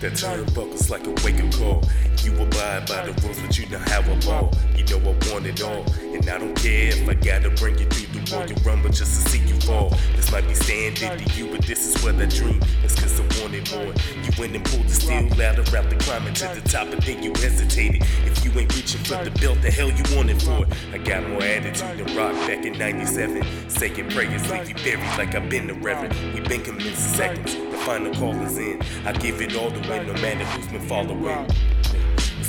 That turnbuckle's like a wake up call. You abide by the rules, but you know how I ball. You know I want it all, and I don't care if I gotta bring you through the Royal Rumble just to see you fall. This might be standing to you, but this is what I dream. It's cause I wanted more. You went and pulled the steel ladder out the climbing to the top, and then you hesitated. If you ain't reaching for the belt, the hell you want it for? I got more attitude than rock back in 97. Saying prayers, leave you buried like I've been the reverend. We've been convinced seconds. The final call is in. I give it all the way, no matter who's been following.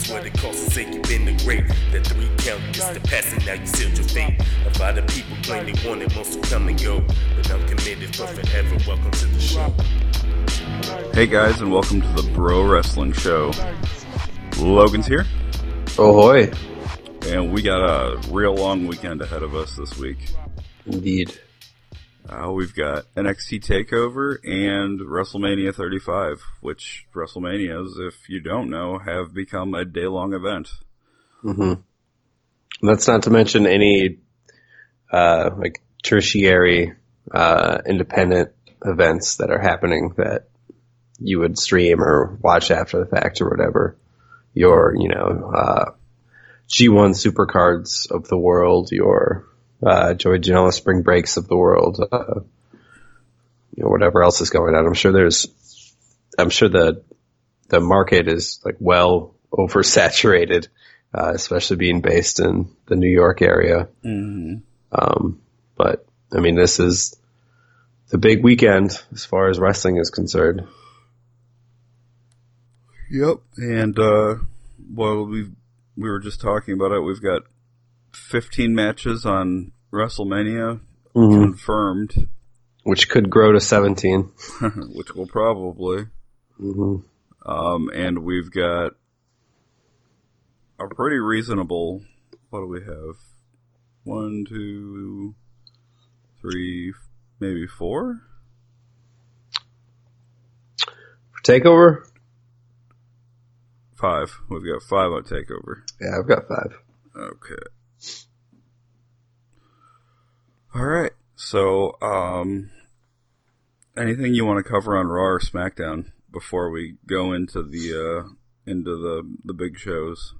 It's what it costs to say you've been the great. That three count is the passing, now you sealed your fate. A lot of people claim they want it, most will come and go. But I'm committed for forever. Welcome to the show. Hey guys, and welcome to the Bro Wrestling Show. Logan's here, Ahoy. and we got a real long weekend ahead of us this week. Indeed. Uh, we've got NXT Takeover and WrestleMania 35, which WrestleManias, if you don't know, have become a day-long event. hmm That's not to mention any, uh, like tertiary, uh, independent events that are happening that you would stream or watch after the fact or whatever. Your, you know, uh, G1 supercards of the world, your, uh, Joey Janela spring breaks of the world, uh, you know, whatever else is going on. I'm sure there's, I'm sure the, the market is like well oversaturated, uh, especially being based in the New York area. Mm-hmm. Um, but I mean, this is the big weekend as far as wrestling is concerned. Yep. And, uh, well, we we were just talking about it. We've got 15 matches on WrestleMania confirmed, Which could grow to 17. which will probably. hmm Um, and we've got a pretty reasonable. What do we have? One, two, three, maybe four. For TakeOver? Five. We've got five on Takeover. Yeah, I've got five. Okay. All right. So, um, anything you want to cover on Raw or SmackDown before we go into the uh, into the the big shows?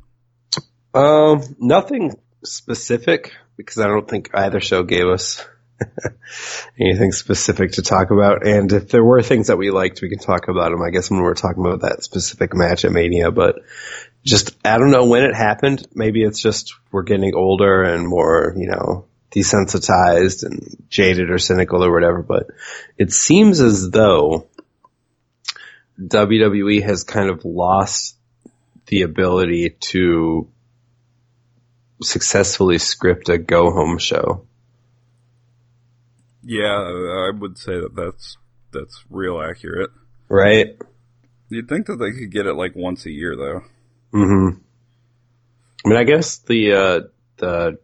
Um, nothing specific because I don't think either show gave us anything specific to talk about. And if there were things that we liked, we can talk about them. I guess when we're talking about that specific match at Mania, but just I don't know when it happened. Maybe it's just we're getting older and more, you know, desensitized and jaded or cynical or whatever. But it seems as though WWE has kind of lost the ability to successfully script a go home show. Yeah, I would say that that's that's real accurate. Right? You'd think that they could get it like once a year though. hmm I mean, I guess the, uh, the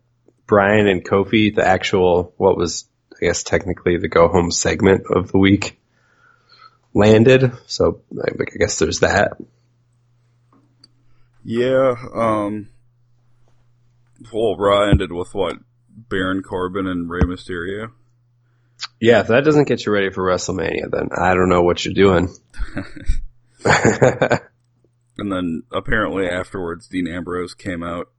Bryan and Kofi, the actual, what was, I guess technically the go home segment of the week landed. So I I guess there's that. Yeah. Um. Well, Raw ended with what? Baron Corbin and Rey Mysterio. Yeah, if that doesn't get you ready for WrestleMania, then I don't know what you're doing. And then apparently afterwards, Dean Ambrose came out,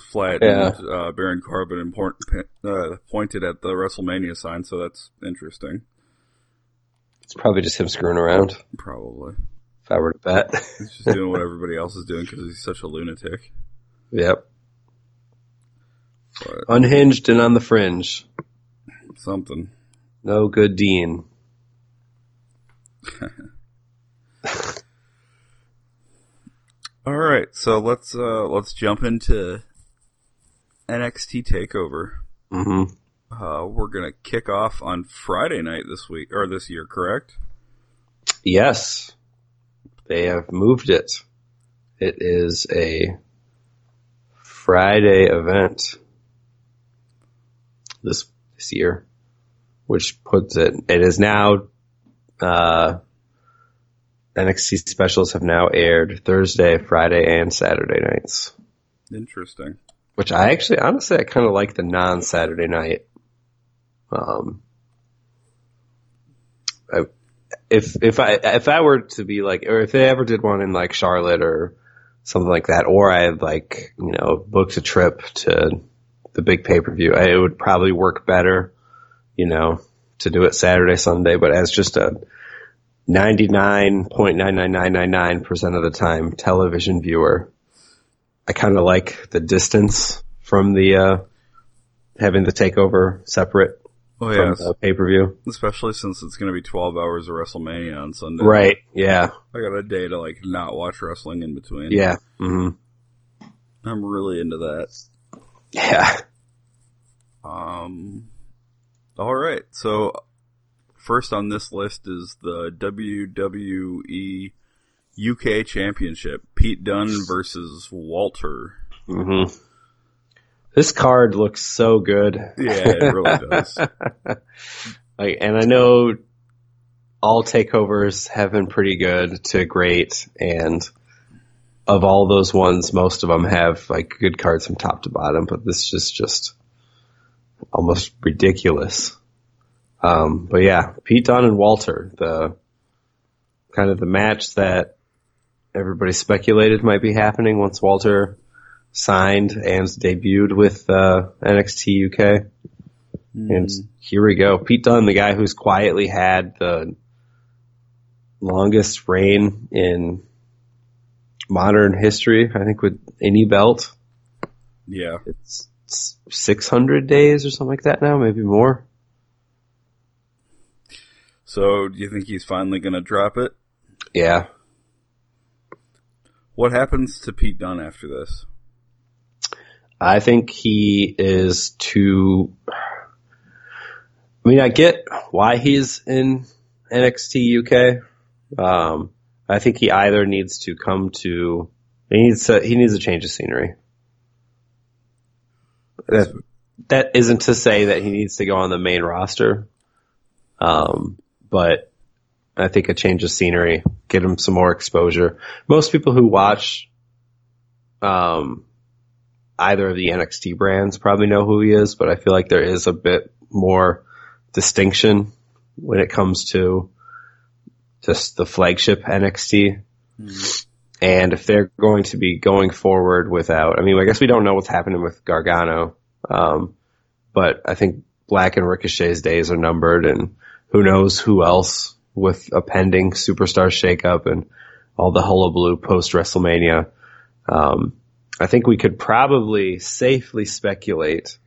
flattened Yeah. uh, Baron Corbin and point, uh, pointed at the WrestleMania sign. So that's interesting. it's probably just him screwing around, Probably if I were to bet. he's just doing what everybody else is doing because he's such a lunatic. yep. But Unhinged and on the fringe. something. No good Dean. All right, so let's uh, let's jump into NXT Takeover. hmm Uh, we're gonna kick off on Friday night this week or this year, correct? Yes. They have moved it. It is a Friday event this this year, which puts it. It is now uh, NXT specials have now aired Thursday, Friday, and Saturday nights. Interesting. Which I actually, honestly, I kind of like the non-Saturday night. Um, I, if if I if I were to be like, or if they ever did one in like Charlotte or something like that, or I had like you know booked a trip to the big pay per view, it would probably work better, you know, to do it Saturday, Sunday. But as just a 99.99999% of the time television viewer. I kind of like the distance from the, uh, having the takeover separate Oh from the pay per view. especially since it's going to be 12 hours of WrestleMania on Sunday. Right. Yeah. I got a day to like not watch wrestling in between. Yeah. Mm-hmm. I'm really into that. Yeah. Um, all right. So first on this list is the WWE UK Championship: Pete Dunne versus Walter. hmm This card looks so good. Yeah, it really does. Like, and I know all takeovers have been pretty good to great, and of all those ones, most of them have like good cards from top to bottom. But this is just almost ridiculous. Um, but yeah, Pete Dunne and Walter, the kind of the match that everybody speculated might be happening once Walter signed and debuted with uh, NXT UK. And here we go. Pete Dunne, the guy who's quietly had the longest reign in modern history, I think with any belt. Yeah. It's 600 days or something like that now, maybe more. So do you think he's finally going to drop it? Yeah. What happens to Pete Dunne after this? I think he is too. I mean, I get why he's in NXT UK. Um, I think he either needs to come to he needs to he needs a change of scenery. That that isn't to say that he needs to go on the main roster, um, but I think a change of scenery, get him some more exposure. Most people who watch um, either of the NXT brands probably know who he is, but I feel like there is a bit more distinction when it comes to just the flagship NXT. And if they're going to be going forward without, I mean, I guess we don't know what's happening with Gargano, um, but I think Black and Ricochet's days are numbered, and who knows who else with a pending superstar shakeup and all the hullabaloo post WrestleMania. Um, I think we could probably safely speculate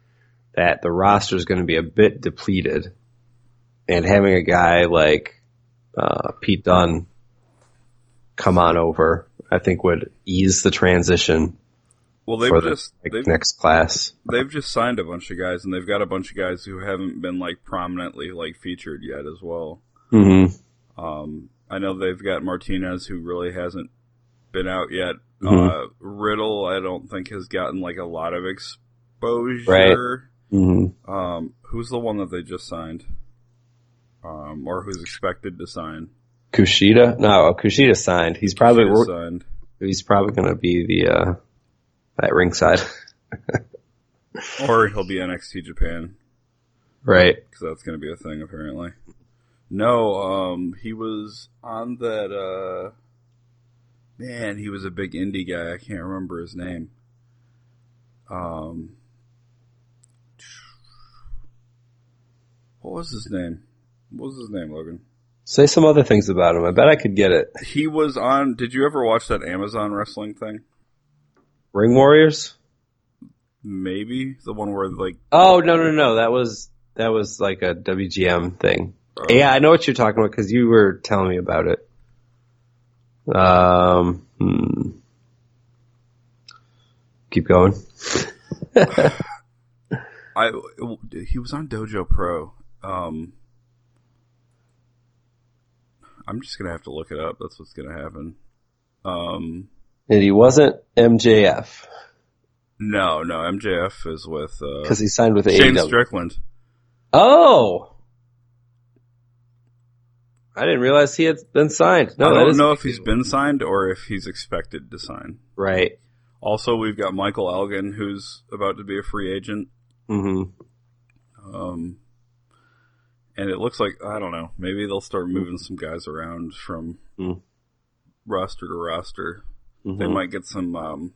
that the roster is going to be a bit depleted, and having a guy like uh, Pete Dunne come on over, I think would ease the transition Well, they've the just like, they've, next class. they've just signed a bunch of guys, and they've got a bunch of guys who haven't been like prominently like featured yet as well. Hmm Um, I know they've got Martinez who really hasn't been out yet. Mhm. Uh, Riddle, I don't think has gotten like a lot of exposure. Right. Hmm. Um, who's the one that they just signed? Um, or who's expected to sign? Kushida? No, Kushida signed. He's probably signed. he's probably going to be the uh, at ringside, Or he'll be NXT Japan. right? because that's going to be a thing apparently. No, um, he was on that. uh Man, he was a big indie guy. I can't remember his name. Um, what was his name? What was his name, Logan? Say some other things about him. I bet I could get it. He was on. Did you ever watch that Amazon wrestling thing? Ring Warriors? Maybe the one where like Oh no no no! That was that was like a WGN thing. Uh, Yeah, I know what you're talking about because you were telling me about it. Um, hmm. keep going. I he was on Dojo Pro. Um, I'm just gonna have to look it up. That's what's gonna happen. Um, And he wasn't MJF no, no, MJF is with uh, because he signed with Shane AEW. Strickland. Oh, I didn't realize he had been signed. No, I don't know if he's been signed or if he's expected to sign. right. Also, we've got Michael Elgin, who's about to be a free agent. Mm-hmm. Um, and it looks like I don't know. Maybe they'll start moving some guys around from Mm. roster to roster. They Mhm. might get some um,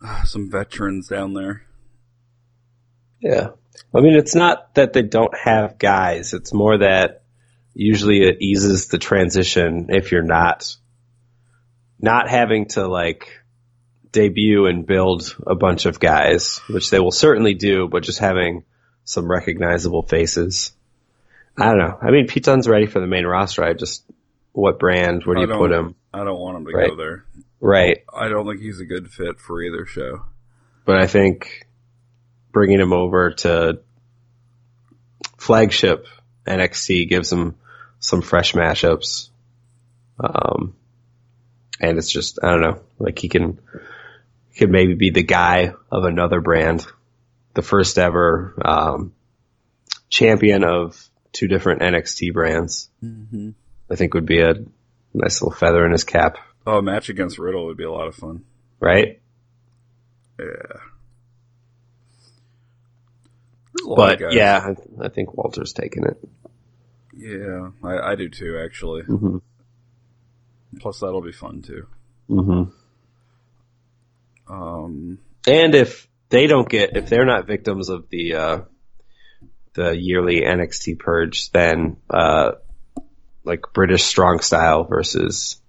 some veterans down there. Yeah. I mean, it's not that they don't have guys. It's more that usually it eases the transition if you're not, not having to like debut and build a bunch of guys, which they will certainly do, but just having some recognizable faces. I don't know. I mean, Pete Dunne's ready for the main roster. I just, what brand? Where do you put him? I don't want him to Right. go there. Right. I don't think he's a good fit for either show. but I think bringing him over to flagship NXT gives him some fresh mashups. Um, and it's just, I don't know, like he can, he could maybe be the guy of another brand, the first ever, um, champion of two different NXT brands. Mm-hmm. I think would be a nice little feather in his cap, Oh, a match against Riddle would be a lot of fun. right? Yeah. There's a lot But yeah, I, I think Walter's taking it. Yeah, I, I do too. Actually, hmm plus that'll be fun too. hmm Um, And if they don't get, if they're not victims of the uh, the yearly NXT purge, then uh, like British strong style versus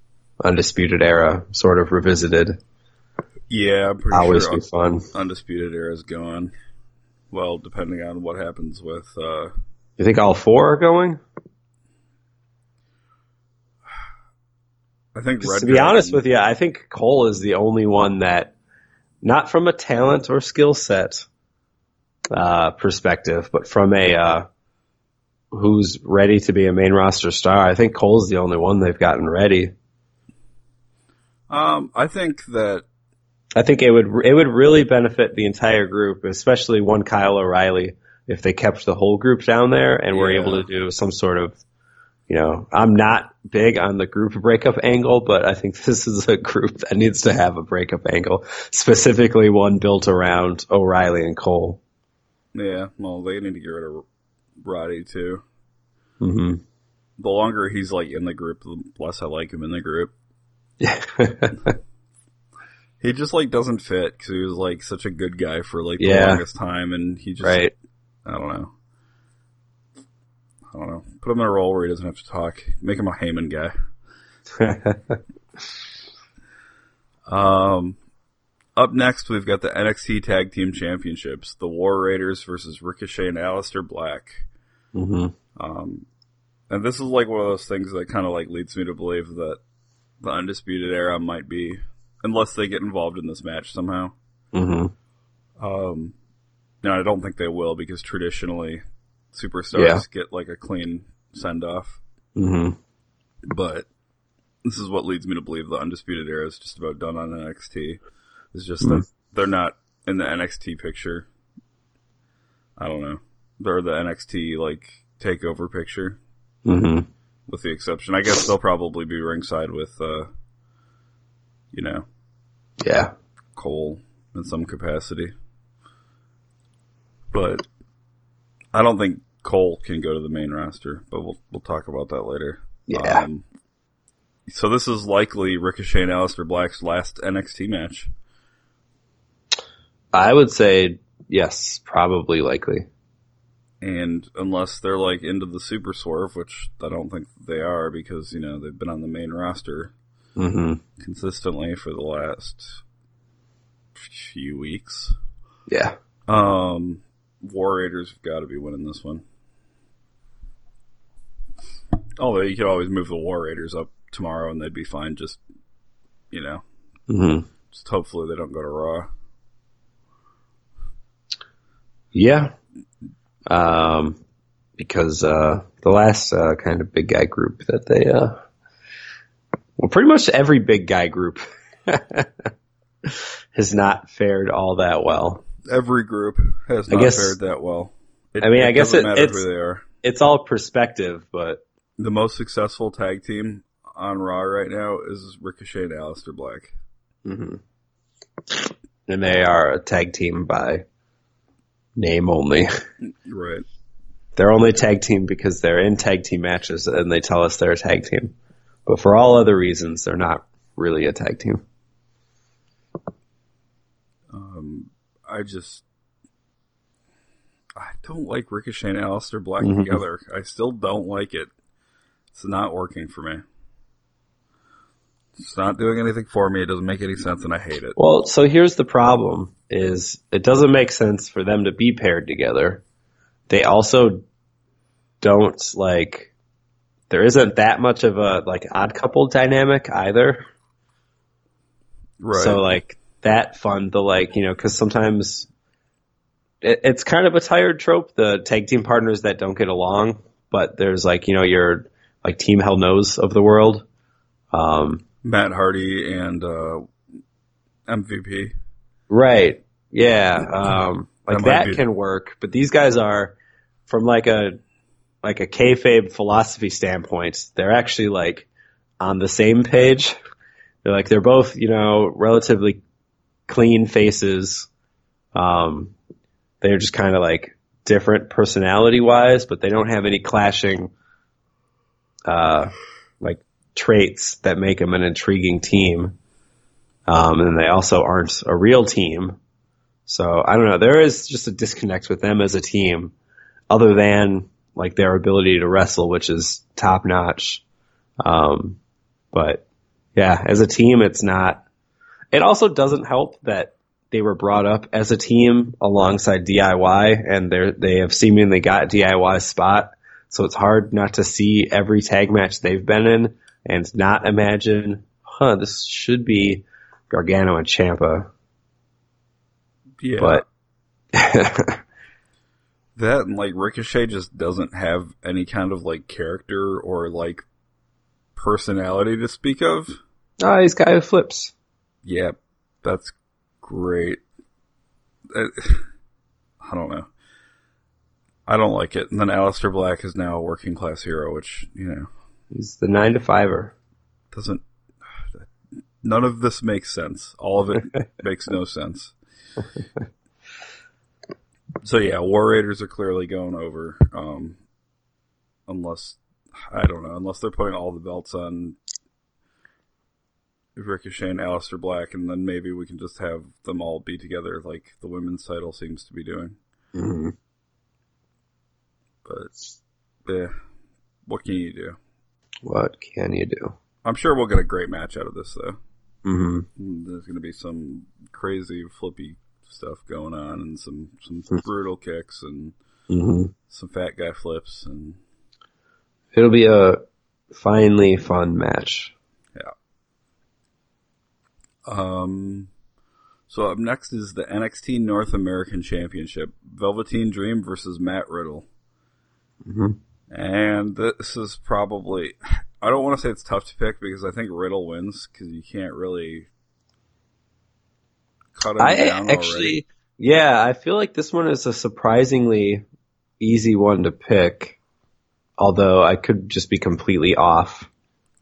Undisputed Era, sort of revisited, yeah, I'm pretty always sure be fun. Undisputed Era is going. Well, depending on what happens with, uh, You think all four are going? I think to be honest with you, I think Cole is the only one that, not from a talent or skill set uh, perspective, but from a uh, who's ready to be a main roster star. I think Cole's the only one they've gotten ready. Um, I think that I think it would it would really benefit the entire group, especially one Kyle O'Reilly, if they kept the whole group down there and were Yeah. able to do some sort of, you know, I'm not big on the group breakup angle, but I think this is a group that needs to have a breakup angle, specifically one built around O'Reilly and Cole. yeah, well, they need to get rid of Roddy too. hmm The longer he's like in the group, the less I like him in the group. Yeah. He just like doesn't fit because he was like such a good guy for like the Yeah. longest time, and he just right. I don't know. I don't know. Put him in a role where he doesn't have to talk. Make him a Heyman guy. Um, up next, we've got the NXT Tag Team Championships: the War Raiders versus Ricochet and Aleister Black. hmm Um, and this is like one of those things that kind of like leads me to believe that the Undisputed Era might be, unless they get involved in this match somehow. hmm Um, no, I don't think they will because traditionally superstars Yeah. get like a clean send off. hmm But this is what leads me to believe the Undisputed Era is just about done on NXT. It's just Mhm. that they're not in the NXT picture. I don't know. They're the NXT like takeover picture, hmm with the exception. I guess they'll probably be ringside with, uh, you know, Yeah. Cole in some capacity. But I don't think Cole can go to the main roster, but we'll we'll talk about that later. Yeah. Um, so this is likely Ricochet and Aleister Black's last NXT match. I would say yes, probably likely. And unless they're like into the super swerve, which I don't think they are because, you know, they've been on the main roster hmm consistently for the last few weeks. Yeah. Um, War Raiders have got to be winning this one. Although you could always move the War Raiders up tomorrow and they'd be fine. Just you know, hmm just hopefully they don't go to Raw. Yeah. Um, because, uh, the last, uh, kind of big guy group that they, uh, well, pretty much every big guy group has not fared all that well. Every group has not guess- fared that well. It, I mean, I guess it- matter it's- who they are. it's all perspective, but The most successful tag team on Raw right now is Ricochet and Aleister Black. mhm. and they are a tag team by name only. Right. They're only a tag team because they're in tag team matches and they tell us they're a tag team. But for all other reasons, they're not really a tag team. Um, I just I don't like Ricochet and Aleister Black Mhm. together. I still don't like it. It's not working for me. It's not doing anything for me. It doesn't make any sense, and I hate it. Well, so here's the problem is it doesn't make sense for them to be paired together. They also don't like there isn't that much of a like odd couple dynamic either. Right. So like that fun, the like, you know, cause sometimes it, it's kind of a tired trope, the tag team partners that don't get along, but there's like, you know, your like team Hell Nos of the world. Um, Matt Hardy and uh, MVP. right. Yeah. Um, like That that can work, but these guys are from like a, like a kayfabe philosophy standpoint, they're actually like on the same page. They're like, they're both, you know, relatively clean faces. Um, they're just kind of like different personality wise, but they don't have any clashing, uh, like traits that make them an intriguing team. Um, and they also aren't a real team. So I don't know. There is just a disconnect with them as a team other than like their ability to wrestle, which is top notch. Um, but yeah, as a team, it's not, it also doesn't help that they were brought up as a team alongside DIY and they're, they have seemingly got DIY's spot. So it's hard not to see every tag match they've been in and not imagine, huh, this should be Gargano and Ciampa, Yeah. but that and like Ricochet just doesn't have any kind of like character or like personality to speak of. oh, he's guy who flips. Yeah, that's great. Uh, I don't know. I don't like it. And then Aleister Black is now a working class hero, which, you know, He's the nine to fiver. doesn't. None of this makes sense. All of it makes no sense. So yeah, War Raiders are clearly going over. Um, unless I don't know, unless they're putting all the belts on Ricochet and Aleister Black, and then maybe we can just have them all be together, like the women's title seems to be doing. Mm-hmm. But yeah, what can you do? What can you do? I'm sure we'll get a great match out of this, though. Mm-hmm. There's going to be some crazy flippy stuff going on, and some some brutal kicks, and Mm-hmm. some fat guy flips, and It'll be a finely fun match. Um, so up next is the NXT North American Championship: Velveteen Dream versus Matt Riddle. Mhm. And this is probably, I don't want to say it's tough to pick because I think Riddle wins because you can't really cut him I down actually, already. yeah, I feel like this one is a surprisingly easy one to pick. Although I could just be completely off,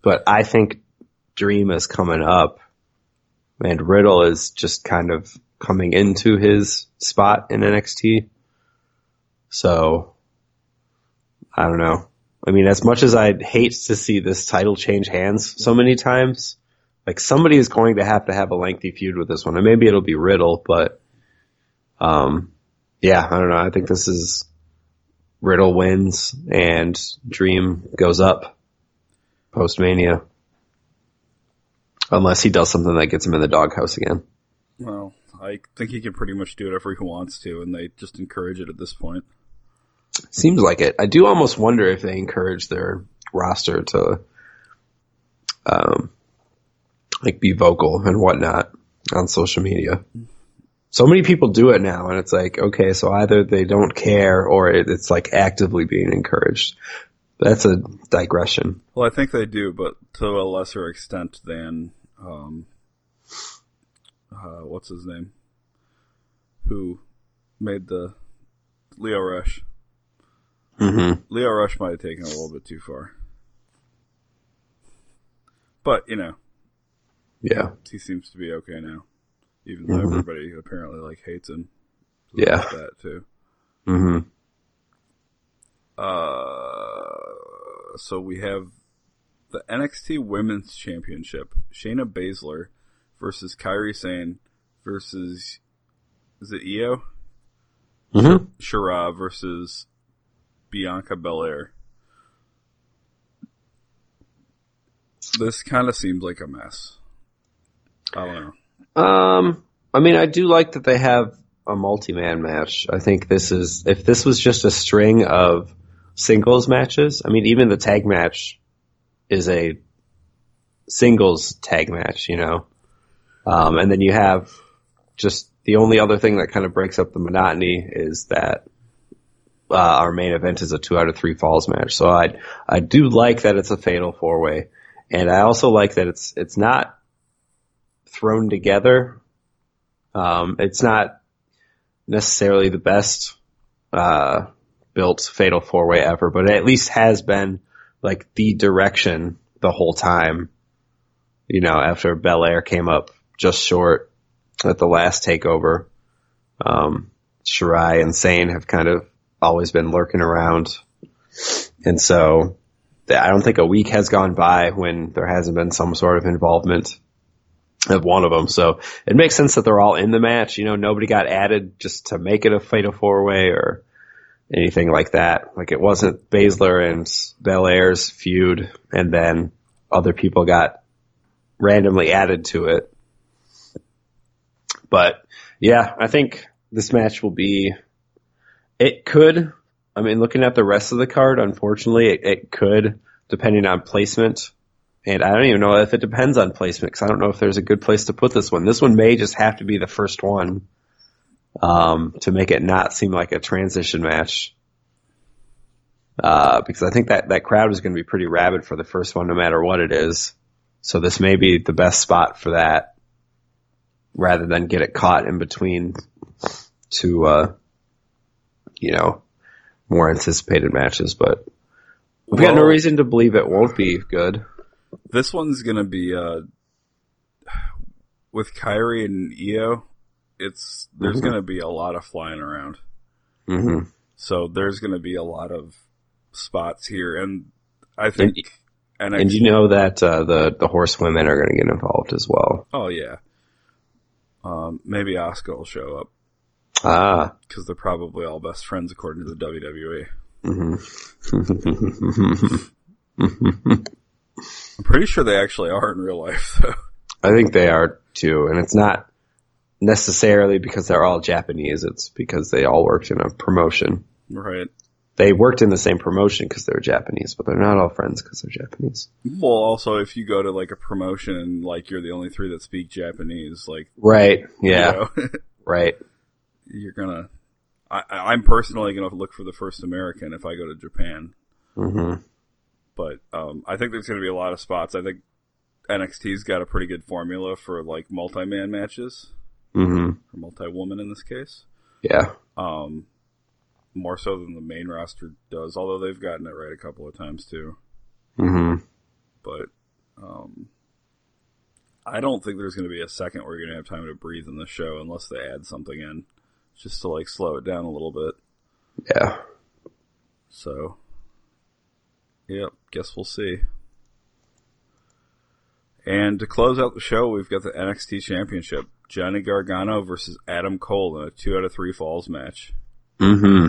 but I think Dream is coming up, and Riddle is just kind of coming into his spot in NXT. So, I don't know. I mean, as much as I'd hate to see this title change hands so many times, like somebody is going to have to have a lengthy feud with this one, and maybe it'll be Riddle, but um, yeah, I don't know. I think this is Riddle wins and Dream goes up post Mania, unless he does something that gets him in the doghouse again. Well, I think he can pretty much do whatever he wants to, and they just encourage it at this point. Seems like it. I do almost wonder if they encourage their roster to, um, like be vocal and whatnot on social media. So many people do it now, and it's like, okay, so either they don't care or it, it's like actively being encouraged. That's a digression. Well, I think they do, but to a lesser extent than, um, uh, what's his name? Who made the Lio Rush? Mm-hmm. Lio Rush might have taken it a little bit too far. But, you know, Yeah. he seems to be okay now. Even though Mhm. everybody apparently like hates him. So Yeah. That too. Mm-hmm. Uh, so we have the NXT Women's Championship. Shayna Baszler versus Kairi Sane versus is it Io? Mm-hmm. Shirai versus Bianca Belair. This kind of seems like a mess. I don't know. Um, I mean, I do like that they have a multi-man match. I think this is if this was just a string of singles matches. I mean, even the tag match is a singles tag match, you know. Um, and then you have just the only other thing that kind of breaks up the monotony is that uh, our main event is a two out of three falls match. So I I do like that it's a fatal four way, and I also like that it's it's not thrown together. Um, it's not necessarily the best uh, built fatal four way ever, but it at least has been like the direction the whole time. You know, after Belair came up just short at the last takeover, um, Shirai and Sane have kind of always been lurking around, and so I don't think a week has gone by when there hasn't been some sort of involvement of one of them. So it makes sense that they're all in the match. You know, nobody got added just to make it a fatal four way or anything like that. Like it wasn't Baszler and Belair's feud and then other people got randomly added to it. But yeah, I think this match will be, it could, I mean, looking at the rest of the card, unfortunately, it, it could, depending on placement, and I don't even know if it depends on placement because I don't know if there's a good place to put this one. This one may just have to be the first one um, to make it not seem like a transition match. Uh, because I think that that crowd is going to be pretty rabid for the first one, no matter what it is. So this may be the best spot for that, rather than get it caught in between two, uh, you know, more anticipated matches. But we've got no reason to believe it won't be good. This one's gonna be uh with Kairi and Io. It's there's Mhm. gonna be a lot of flying around, Mm-hmm. so there's gonna be a lot of spots here, and I think NXT, And you know that uh, the the horsewomen are going to get involved as well. oh yeah, um, maybe Asuka will show up Ah. because they're probably all best friends according to the WWE. hmm I'm pretty sure they actually are in real life, though. I think they are too, and it's not necessarily because they're all Japanese. It's because they all worked in a promotion. right. They worked in the same promotion because they're Japanese, but they're not all friends because they're Japanese. Well, also if you go to like a promotion and like you're the only three that speak Japanese, like Right. you Yeah. know, Right. you're gonna. I, I'm personally gonna look for the first American if I go to Japan, hmm but um, I think there's gonna be a lot of spots. I think NXT's got a pretty good formula for like multi-man matches hmm or multi-woman in this case. Yeah. Um, more so than the main roster does, although they've gotten it right a couple of times too. hmm But um, I don't think there's going to be a second where you're going to have time to breathe in the show unless they add something in, just to like slow it down a little bit. Yeah. So, yep, guess we'll see. And to close out the show, we've got the NXT Championship: Johnny Gargano versus Adam Cole in a two out of three falls match. hmm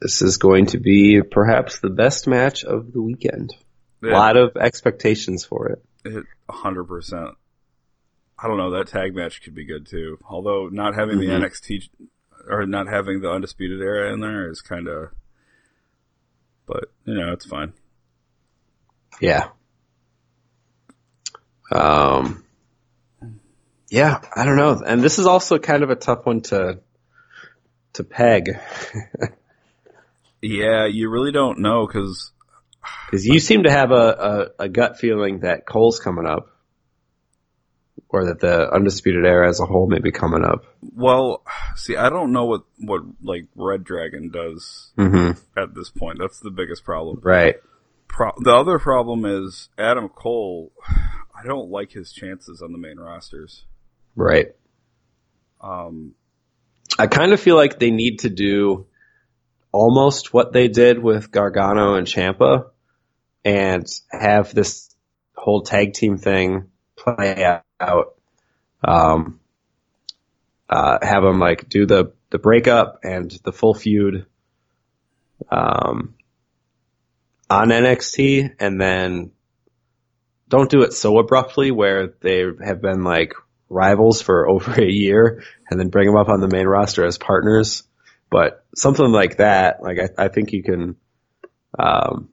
This is going to be perhaps the best match of the weekend. A lot of expectations for it. It hundred percent. I don't know. That tag match could be good too. Although not having Mhm. the NXT or not having the Undisputed Era in there is kind of. But you know, it's fine. Yeah. Um. Yeah, I don't know, and this is also kind of a tough one to to peg Yeah, you really don't know because because you seem to have a, a, a gut feeling that Cole's coming up. or that the undisputed era as a whole may be coming up. Well, see, I don't know what what like Red Dragon does hmm at this point. That's the biggest problem. Right. Pro- the other problem is Adam Cole. I don't like his chances on the main rosters. Right. Um, I kind of feel like they need to do almost what they did with Gargano and Ciampa and have this whole tag team thing play out. Um, uh, have them like do the, the breakup and the full feud, um, on NXT and then don't do it so abruptly where they have been like rivals for over a year and then bring them up on the main roster as partners. But something like that, like I, I think you can, um,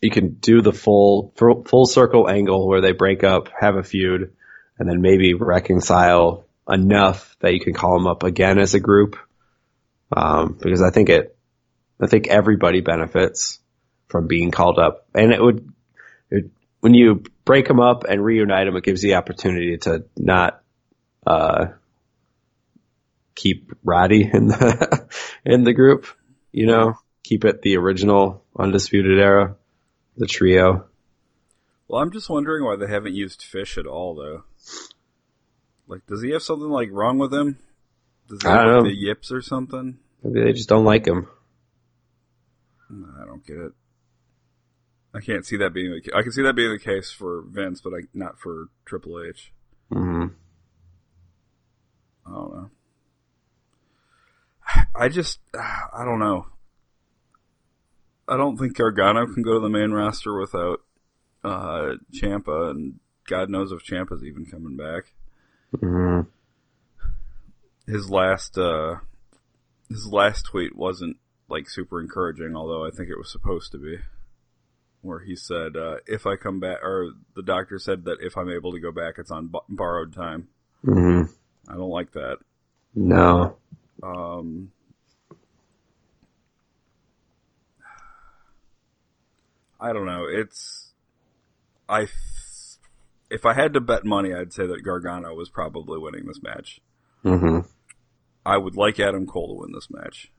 you can do the full full circle angle where they break up, have a feud, and then maybe reconcile enough that you can call them up again as a group. Um, because I think it, I think everybody benefits from being called up, and it would, it, when you break them up and reunite them, it gives you the opportunity to not, uh, keep Roddy in the in the group. You know, keep it the original undisputed era, the trio. well, I'm just wondering why they haven't used Fish at all, though. Like, does he have something like wrong with him? Does he I have like, know. the yips or something? Maybe they just don't like him. I don't get it. I can't see that being the case. I can see that being the case for Vince, but I, not for Triple H. hmm I don't know. I just, I don't know. I don't think Gargano can go to the main roster without uh Ciampa, and God knows if Ciampa's even coming back. hmm His last, uh his last tweet wasn't like super encouraging, although I think it was supposed to be. Where he said, uh, if I come back, or the doctor said that if I'm able to go back, it's on b- borrowed time. hmm I don't like that. No. Um, I don't know. It's I. Th- if I had to bet money, I'd say that Gargano was probably winning this match. hmm I would like Adam Cole to win this match,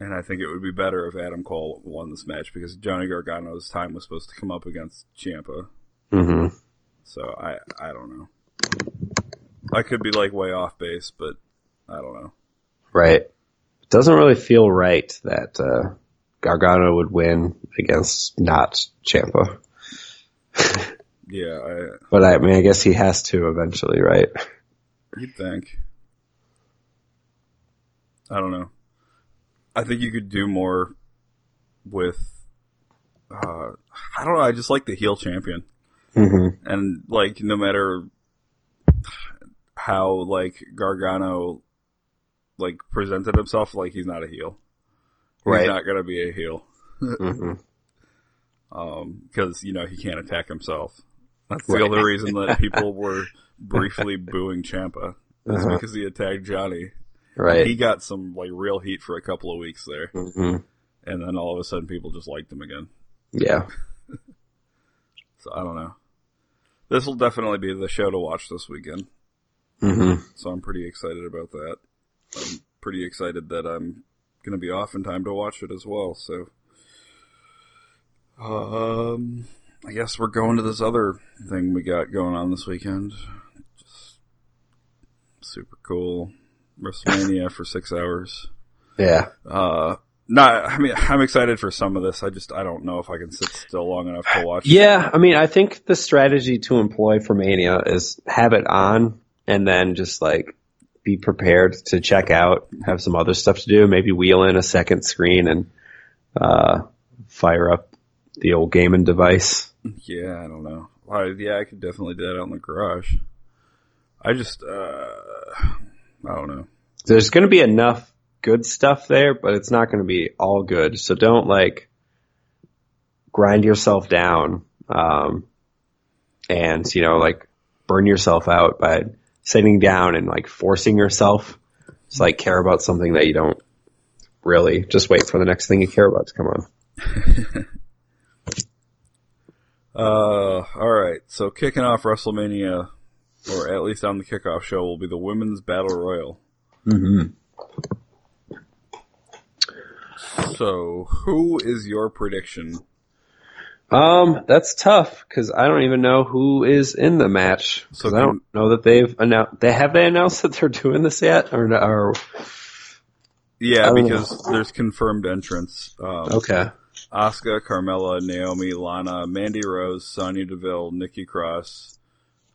and I think it would be better if Adam Cole won this match because Johnny Gargano's time was supposed to come up against Ciampa. hmm So I I don't know. I could be like way off base, but I don't know. Right. It doesn't really feel right that uh, Gargano would win against not Ciampa. Yeah, I, But I mean, I guess he has to eventually, right? You'd think. I don't know. I think you could do more with. Uh, I don't know. I just like the heel champion, hmm and like no matter how like Gargano like presented himself, like he's not a heel. He's Right. not gonna be a heel hmm because you know he can't attack himself. That's the Right. only reason that people were briefly booing Ciampa is Uh-huh. because he attacked Johnny. Right. He got some like real heat for a couple of weeks there, hmm and then all of a sudden people just liked him again. Yeah. So I don't know. This will definitely be the show to watch this weekend. hmm So I'm pretty excited about that. I'm pretty excited that I'm going to be off in time to watch it as well. So, um, I guess we're going to this other thing we got going on this weekend. Just super cool. WrestleMania for six hours. Yeah. Uh, not, I mean, I'm excited for some of this. I just, I don't know if I can sit still long enough to watch. Yeah, I mean, I think the strategy to employ for Mania is have it on and then just like be prepared to check out, have some other stuff to do, maybe wheel in a second screen and uh, fire up the old gaming device. Yeah, I don't know. I, yeah, I could definitely do that out in the garage. I just, uh, I don't know. There's going to be enough good stuff there, but it's not going to be all good. So don't like grind yourself down, um, and you know, like burn yourself out by sitting down and like forcing yourself to like care about something that you don't really. Just wait for the next thing you care about to come on. Uh, all right. So kicking off WrestleMania, or at least on the kickoff show, will be the women's battle royal. Mm-hmm. So, who is your prediction? Um, that's tough because I don't even know who is in the match. So So I don't know that they've announced. They have they announced that they're doing this yet, or, or Yeah, because there's confirmed entrants. Um, okay, Asuka, Carmella, Naomi, Lana, Mandy Rose, Sonya Deville, Nikki Cross,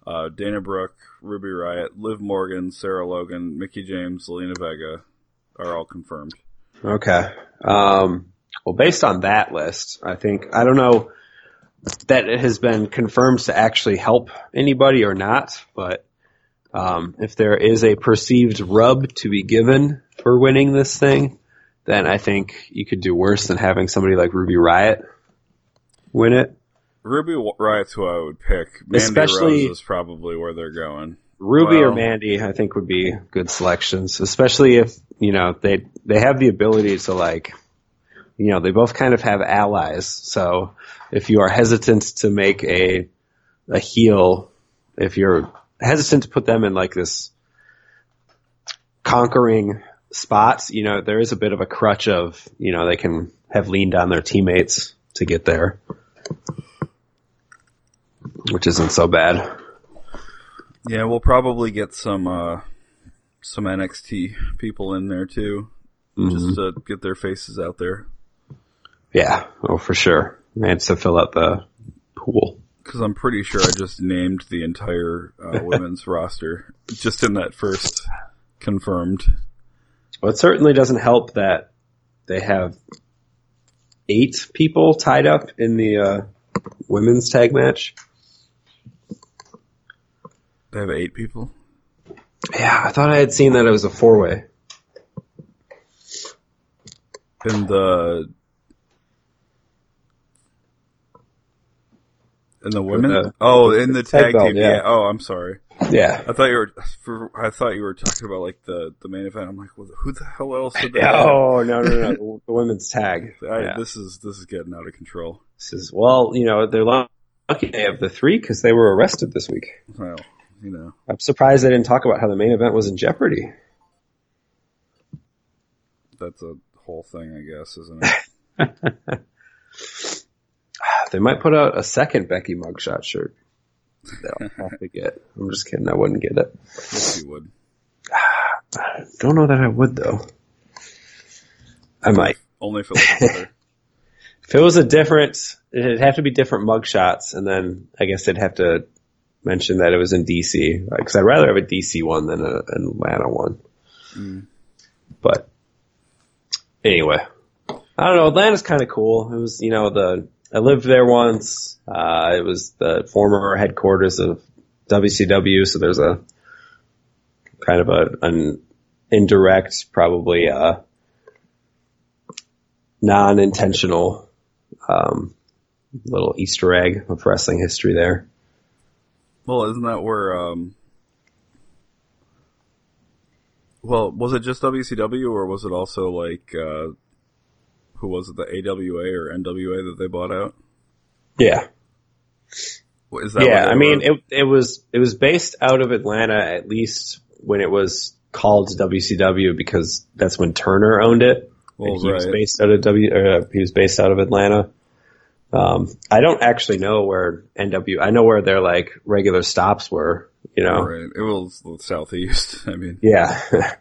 uh, Dana Brooke, Ruby Riott, Liv Morgan, Sarah Logan, Mickie James, Zelina Vega are all confirmed. okay. Um, well, based on that list, I think I don't know that it has been confirmed to actually help anybody or not, but um, if there is a perceived rub to be given for winning this thing, then I think you could do worse than having somebody like Ruby Riott win it. Ruby Riott's who I would pick. Mandy Especially- Rose is probably where they're going. Ruby or Mandy, I think would be good selections, especially if you know they they have the ability to like, you know, they both kind of have allies. So if you are hesitant to make a a heel, if you're hesitant to put them in like this conquering spots, you know, there is a bit of a crutch of you know they can have leaned on their teammates to get there, which isn't so bad. Yeah, we'll probably get some uh, some NXT people in there too, just to get their faces out there. Yeah, oh for sure. And to fill out the pool. Because I'm pretty sure I just named the entire uh, women's roster just in that first confirmed. Well, it certainly doesn't help that they have eight people tied up in the uh, women's tag match. They have eight people. Yeah, I thought I had seen that it was a four way. In the uh, in the women. the- oh, in the tag tag, belt, team. yeah. Yeah. Oh, I'm sorry. Yeah. I thought you were. For, I thought you were talking about like the the main event. I'm like, well, who the hell else did have? Oh no no no! the women's tag. I, yeah. This is this is getting out of control. This is well, you know, they're lucky they have the three because they were arrested this week. Well, you know. I'm surprised they didn't talk about how the main event was in jeopardy. that's a whole thing, I guess, isn't it? They might put out a second Becky mugshot shirt. They'll have to get. I'm just kidding. I wouldn't get it. yes, you would. Don't know that I would though. I might. Only if it looks better. If it was a different, it'd have to be different mugshots, and then I guess they'd have to mention that it was in DC. Because I'd rather have a DC one than a, an Atlanta one. But anyway, I don't know. Atlanta's kind of cool. It was, you know, the I lived there once. Uh, it was the former headquarters of WCW, so there's a kind of a an indirect, probably uh, non-intentional um, little Easter egg of wrestling history there. Well, isn't that where? um Well, was it just WCW, or was it also like uh who was it? The AWA or NWA that they bought out? Yeah, Is that? yeah. I mean, were? it it was it was based out of Atlanta at least when it was called WCW because that's when Turner owned it. Well, and he was based out of W. Uh, he was based out of Atlanta. Um, I don't actually know where NW. I know where their like regular stops were. You know, Right. It was the southeast. I mean, Yeah.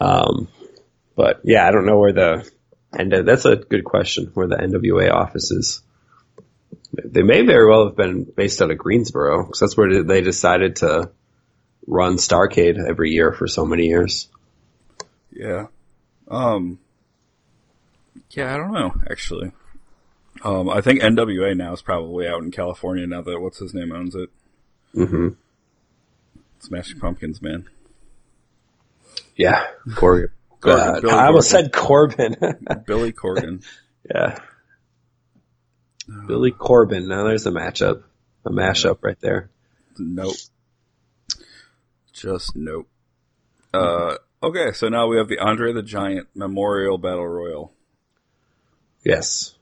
um, but yeah, I don't know where the and that's a good question where the NWA office is. They may very well have been based out of Greensboro because that's where they decided to run Starcade every year for so many years. Yeah. Um. Yeah, I don't know. Actually, um, I think NWA now is probably out in California now that what's his name owns it. hmm Smashing Pumpkins, man. Yeah, Corbin. Corbin, Uh, I almost Corbin. said Corbin. Billy Corgan. yeah, Billy Corbin. Now there's a matchup, a mashup right there. nope. Just nope. Uh. Okay, so now we have the Andre the Giant Memorial Battle Royal. Yes.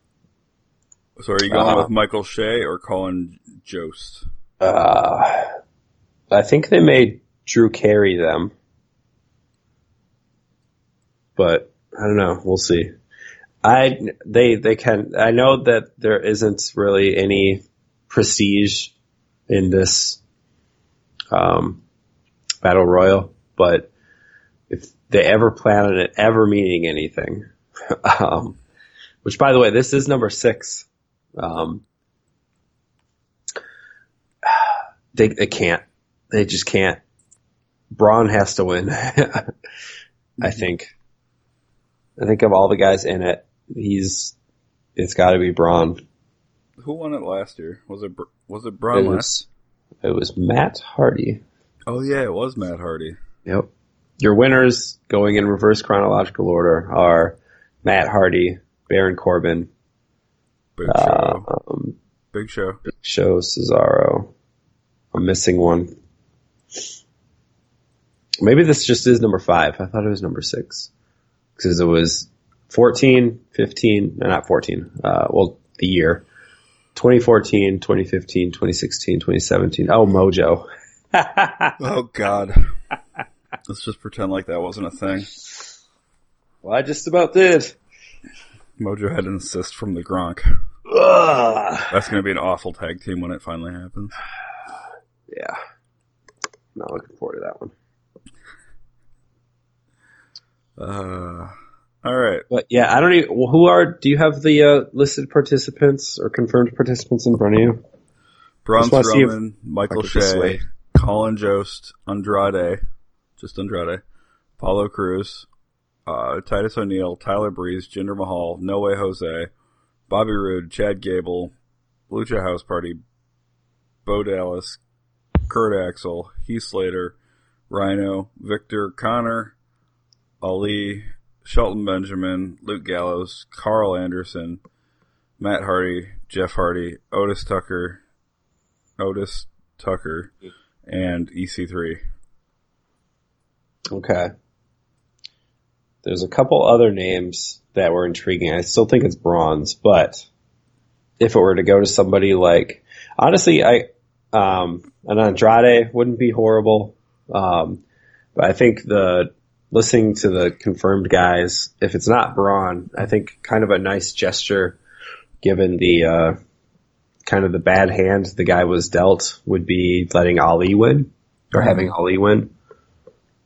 So are you going Uh-huh. with Michael Che or Colin Jost? Uh, I think they made Drew carry them, but I don't know. We'll see. I they they can. I know that there isn't really any prestige in this um, battle royal, but if they ever plan on it ever meaning anything, um, which by the way, this is number six. Um, they they can't. They just can't. Braun has to win. I think. I think of all the guys in it, he's. It's got to be Braun. Who won it last year? Was it was it Braun It last? was, it was Matt Hardy. Oh yeah, it was Matt Hardy. Yep. Your winners going in reverse chronological order are Matt Hardy, Baron Corbin, Big uh, show. um, Big show. Show Cesaro. I'm missing one. Maybe this just is number five. I thought it was number six. Because it was 14, 15, no, not 14, uh, well, the year. 2014, 2015, 2016, 2017. Oh, Mojo. Oh God. Let's just pretend like that wasn't a thing. well, I just about did. Mojo had an assist from the Gronk. Ugh. That's going to be an awful tag team when it finally happens. Yeah. Not looking forward to that one. Uh, all right. But yeah, I don't even, well, who are, do you have the uh, listed participants or confirmed participants in front of you? Braun Just wanna see if Strowman, Michael I could just Che. Colin Jost, Andrade, just Andrade, Apollo Crews, uh, Titus O'Neil, Tyler Breeze, Jinder Mahal, No Way Jose, Bobby Roode, Chad Gable, Lucha House Party, Bo Dallas, Kurt Axel, Heath Slater, Rhyno, Victor Connor, Ali, Shelton Benjamin, Luke Gallows, Karl Anderson, Matt Hardy, Jeff Hardy, Otis Tucker, Otis Tucker, and E EC3. Okay. There's a couple other names that were intriguing. I still think it's bronze, but if it were to go to somebody like, honestly, I, um, an Andrade wouldn't be horrible. Um, but I think the, listening to the confirmed guys, if it's not Braun, I think kind of a nice gesture given the, uh, kind of the bad hand the guy was dealt would be letting Ali win or having Ali win.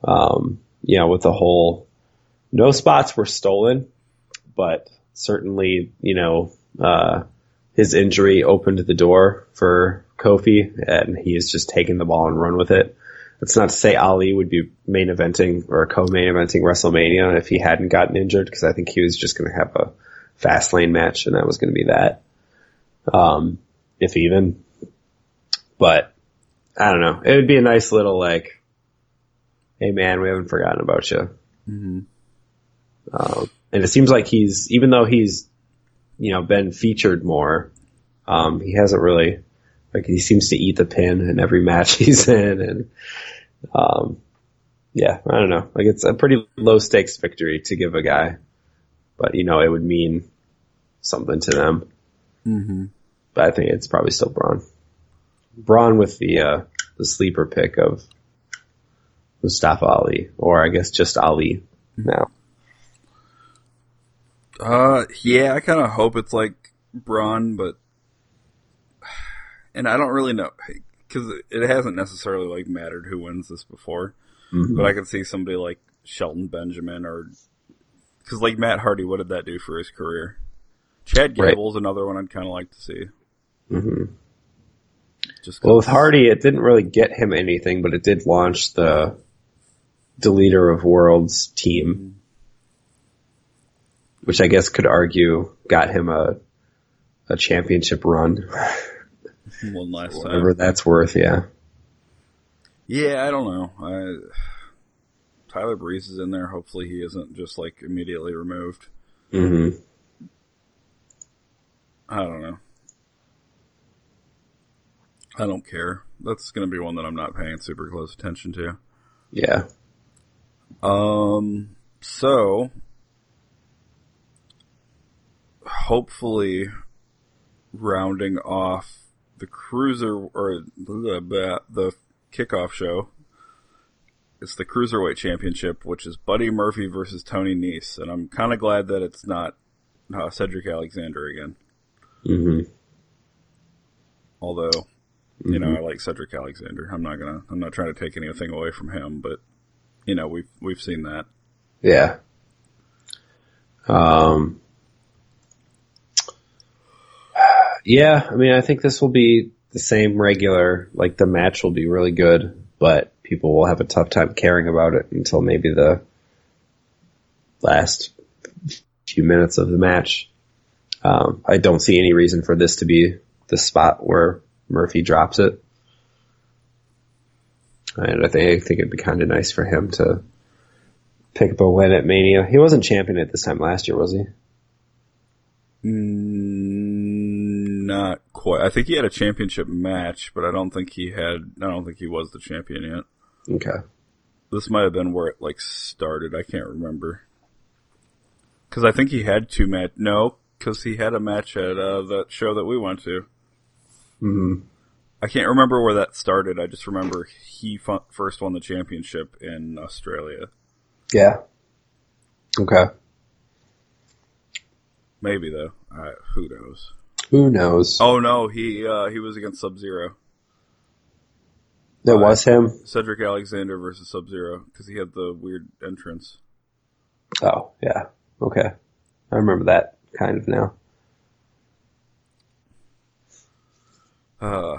Um, you know, with the whole, no spots were stolen, but certainly, you know, uh, his injury opened the door for Kofi and he has just taken the ball and run with it. That's not to say Ali would be main eventing or co-main eventing WrestleMania if he hadn't gotten injured because I think he was just going to have a fast lane match and that was going to be that. Um, if even, but I don't know. It would be a nice little like, hey man, we haven't forgotten about you. Mm-hmm. Um, and it seems like he's, even though he's, you know, been featured more, um, he hasn't really, like he seems to eat the pin in every match he's in and, um, yeah, I don't know. Like it's a pretty low stakes victory to give a guy, but you know, it would mean something to them. Mm-hmm. But I think it's probably still Braun. Braun with the, uh, the sleeper pick of Mustafa Ali, or I guess just Ali now. Uh, yeah, I kind of hope it's like Braun, but and I don't really know because it hasn't necessarily like mattered who wins this before. Mhm. But I could see somebody like Shelton Benjamin or because like Matt Hardy, what did that do for his career? Chad Right. Gable's another one I'd kind of like to see. hmm Just Well, with Hardy, it didn't really get him anything, but it did launch the Deleter of Worlds team, which I guess could argue got him a a championship run, one last time. whatever that's worth. Yeah, Yeah, I don't know. I, Tyler Breeze is in there. Hopefully, he isn't just like immediately removed. hmm I don't know. I don't care. That's going to be one that I'm not paying super close attention to. yeah. Um, so hopefully rounding off the cruiser or the, the kickoff show. It's the cruiserweight championship, which is Buddy Murphy versus Tony Nese, and I'm kind of glad that it's not uh, Cedric Alexander again. Mm-hmm. Although, mm-hmm. you know, I like Cedric Alexander. I'm not gonna. I'm not trying to take anything away from him, but you know, we've we've seen that. Yeah. Um. Yeah, I mean, I think this will be the same regular. Like the match will be really good, but people will have a tough time caring about it until maybe the last few minutes of the match. Um, I don't see any reason for this to be the spot where Murphy drops it. And I think, I think it'd be kind of nice for him to pick up a win at Mania. He wasn't champion at this time last year, was he? Mm, not quite. I think he had a championship match, but I don't think he had. I don't think he was the champion yet. Okay. This might have been where it like started. I can't remember. Because I think he had two match. No, because he had a match at uh, that show that we went to. hmm I can't remember where that started. I just remember he first won the championship in Australia. Yeah. Okay. Maybe though. Uh, who knows? Who knows? Oh no, he uh, he was against Sub Zero. That uh, was him. Cedric Alexander versus Sub Zero because he had the weird entrance. Oh yeah. Okay. I remember that kind of now. Uh,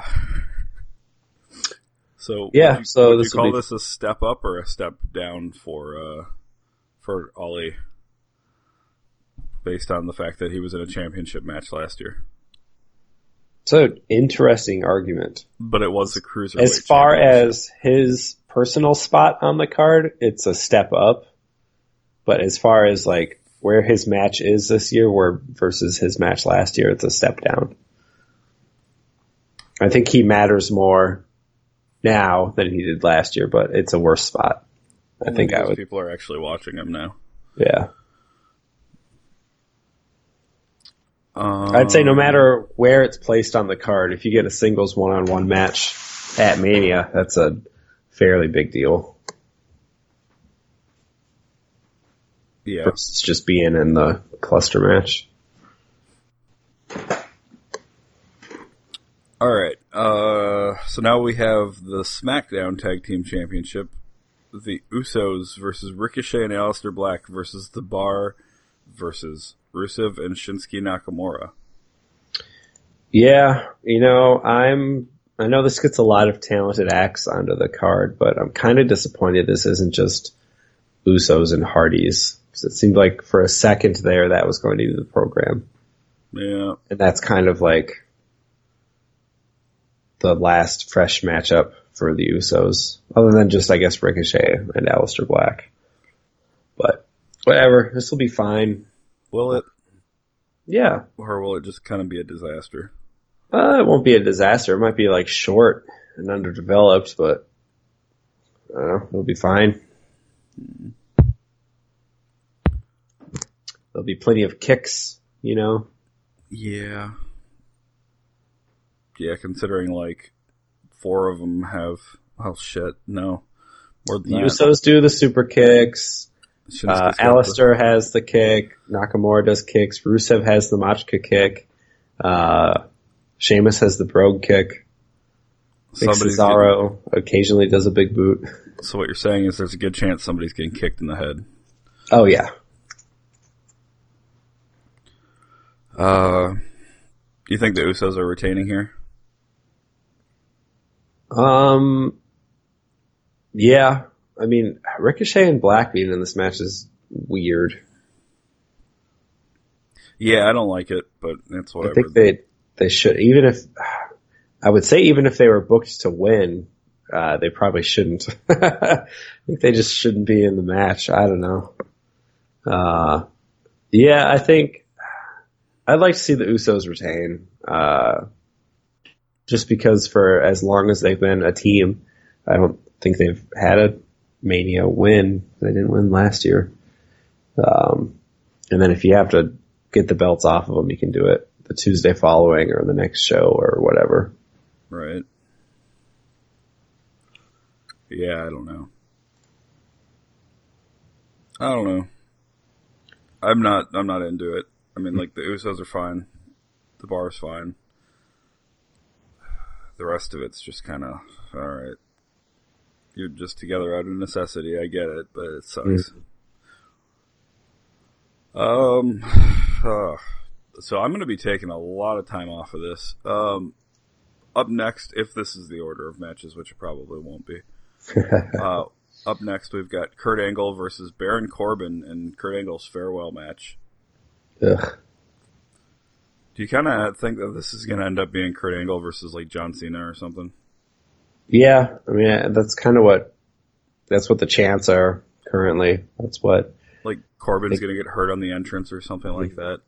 so yeah, you, so would you call be... this a step up or a step down for uh, for Ali, based on the fact that he was in a championship match last year? An interesting argument, but it was a cruiserweight. As far as his personal spot on the card, it's a step up. But as far as like where his match is this year, where versus his match last year, it's a step down. I think he matters more now than he did last year, but it's a worse spot. I think I would. People are actually watching him now. Yeah. Um, I'd say no matter where it's placed on the card, if you get a singles one-on-one match at Mania, that's a fairly big deal. Yeah. Versus just being in the cluster match. All right. Uh, so now we have the SmackDown Tag Team Championship. The Usos versus Ricochet and Aleister Black versus The Bar versus Rusev and Shinsuke Nakamura. Yeah, you know, I'm. I know this gets a lot of talented acts onto the card, but I'm kind of disappointed this isn't just Usos and Hardys. Because It seemed like for a second there that was going to be the program. Yeah. And that's kind of like the last fresh matchup for the Usos, other than just I guess Ricochet and Aleister Black. But whatever, this will be fine. Will it? Yeah. Or will it just kind of be a disaster? Uh, it won't be a disaster. It might be like short and underdeveloped, but I don't know. It'll be fine. There'll be plenty of kicks, you know. Yeah. Yeah, considering like four of them have. Oh shit, no. More than the that. Usos do the super kicks. Uh, Aleister has the kick. Nakamura does kicks. Rusev has the Machka kick. Uh, Sheamus has the Brogue kick. Cesaro getting... occasionally does a big boot. So what you're saying is there's a good chance somebody's getting kicked in the head. Oh yeah. Uh, do you think the Usos are retaining here? Um, yeah. I mean, Ricochet and Black being in this match is weird. Yeah, I don't like it, but that's what I think they they should. Even if I would say, even if they were booked to win, uh, they probably shouldn't. I think they just shouldn't be in the match. I don't know. Uh, yeah, I think I'd like to see the Usos retain. Uh, just because for as long as they've been a team, I don't think they've had a Mania win. They didn't win last year. Um, and then if you have to get the belts off of them, you can do it the Tuesday following or the next show or whatever. Right. Yeah, I don't know. I don't know. I'm not. I'm not into it. I mean, like the Usos are fine. The bar's fine. The rest of it's just kind of all right. You're just together out of necessity. I get it, but it sucks. Um. uh, so I'm going to be taking a lot of time off of this. Um. Up next, if this is the order of matches, which it probably won't be. uh, up next, we've got Kurt Angle versus Baron Corbin in Kurt Angle's farewell match. Ugh. Do you kind of think that this is going to end up being Kurt Angle versus like John Cena or something? Yeah, I mean that's kind of what that's what the chants are currently. That's what. Like Corbin's going to get hurt on the entrance or something like that.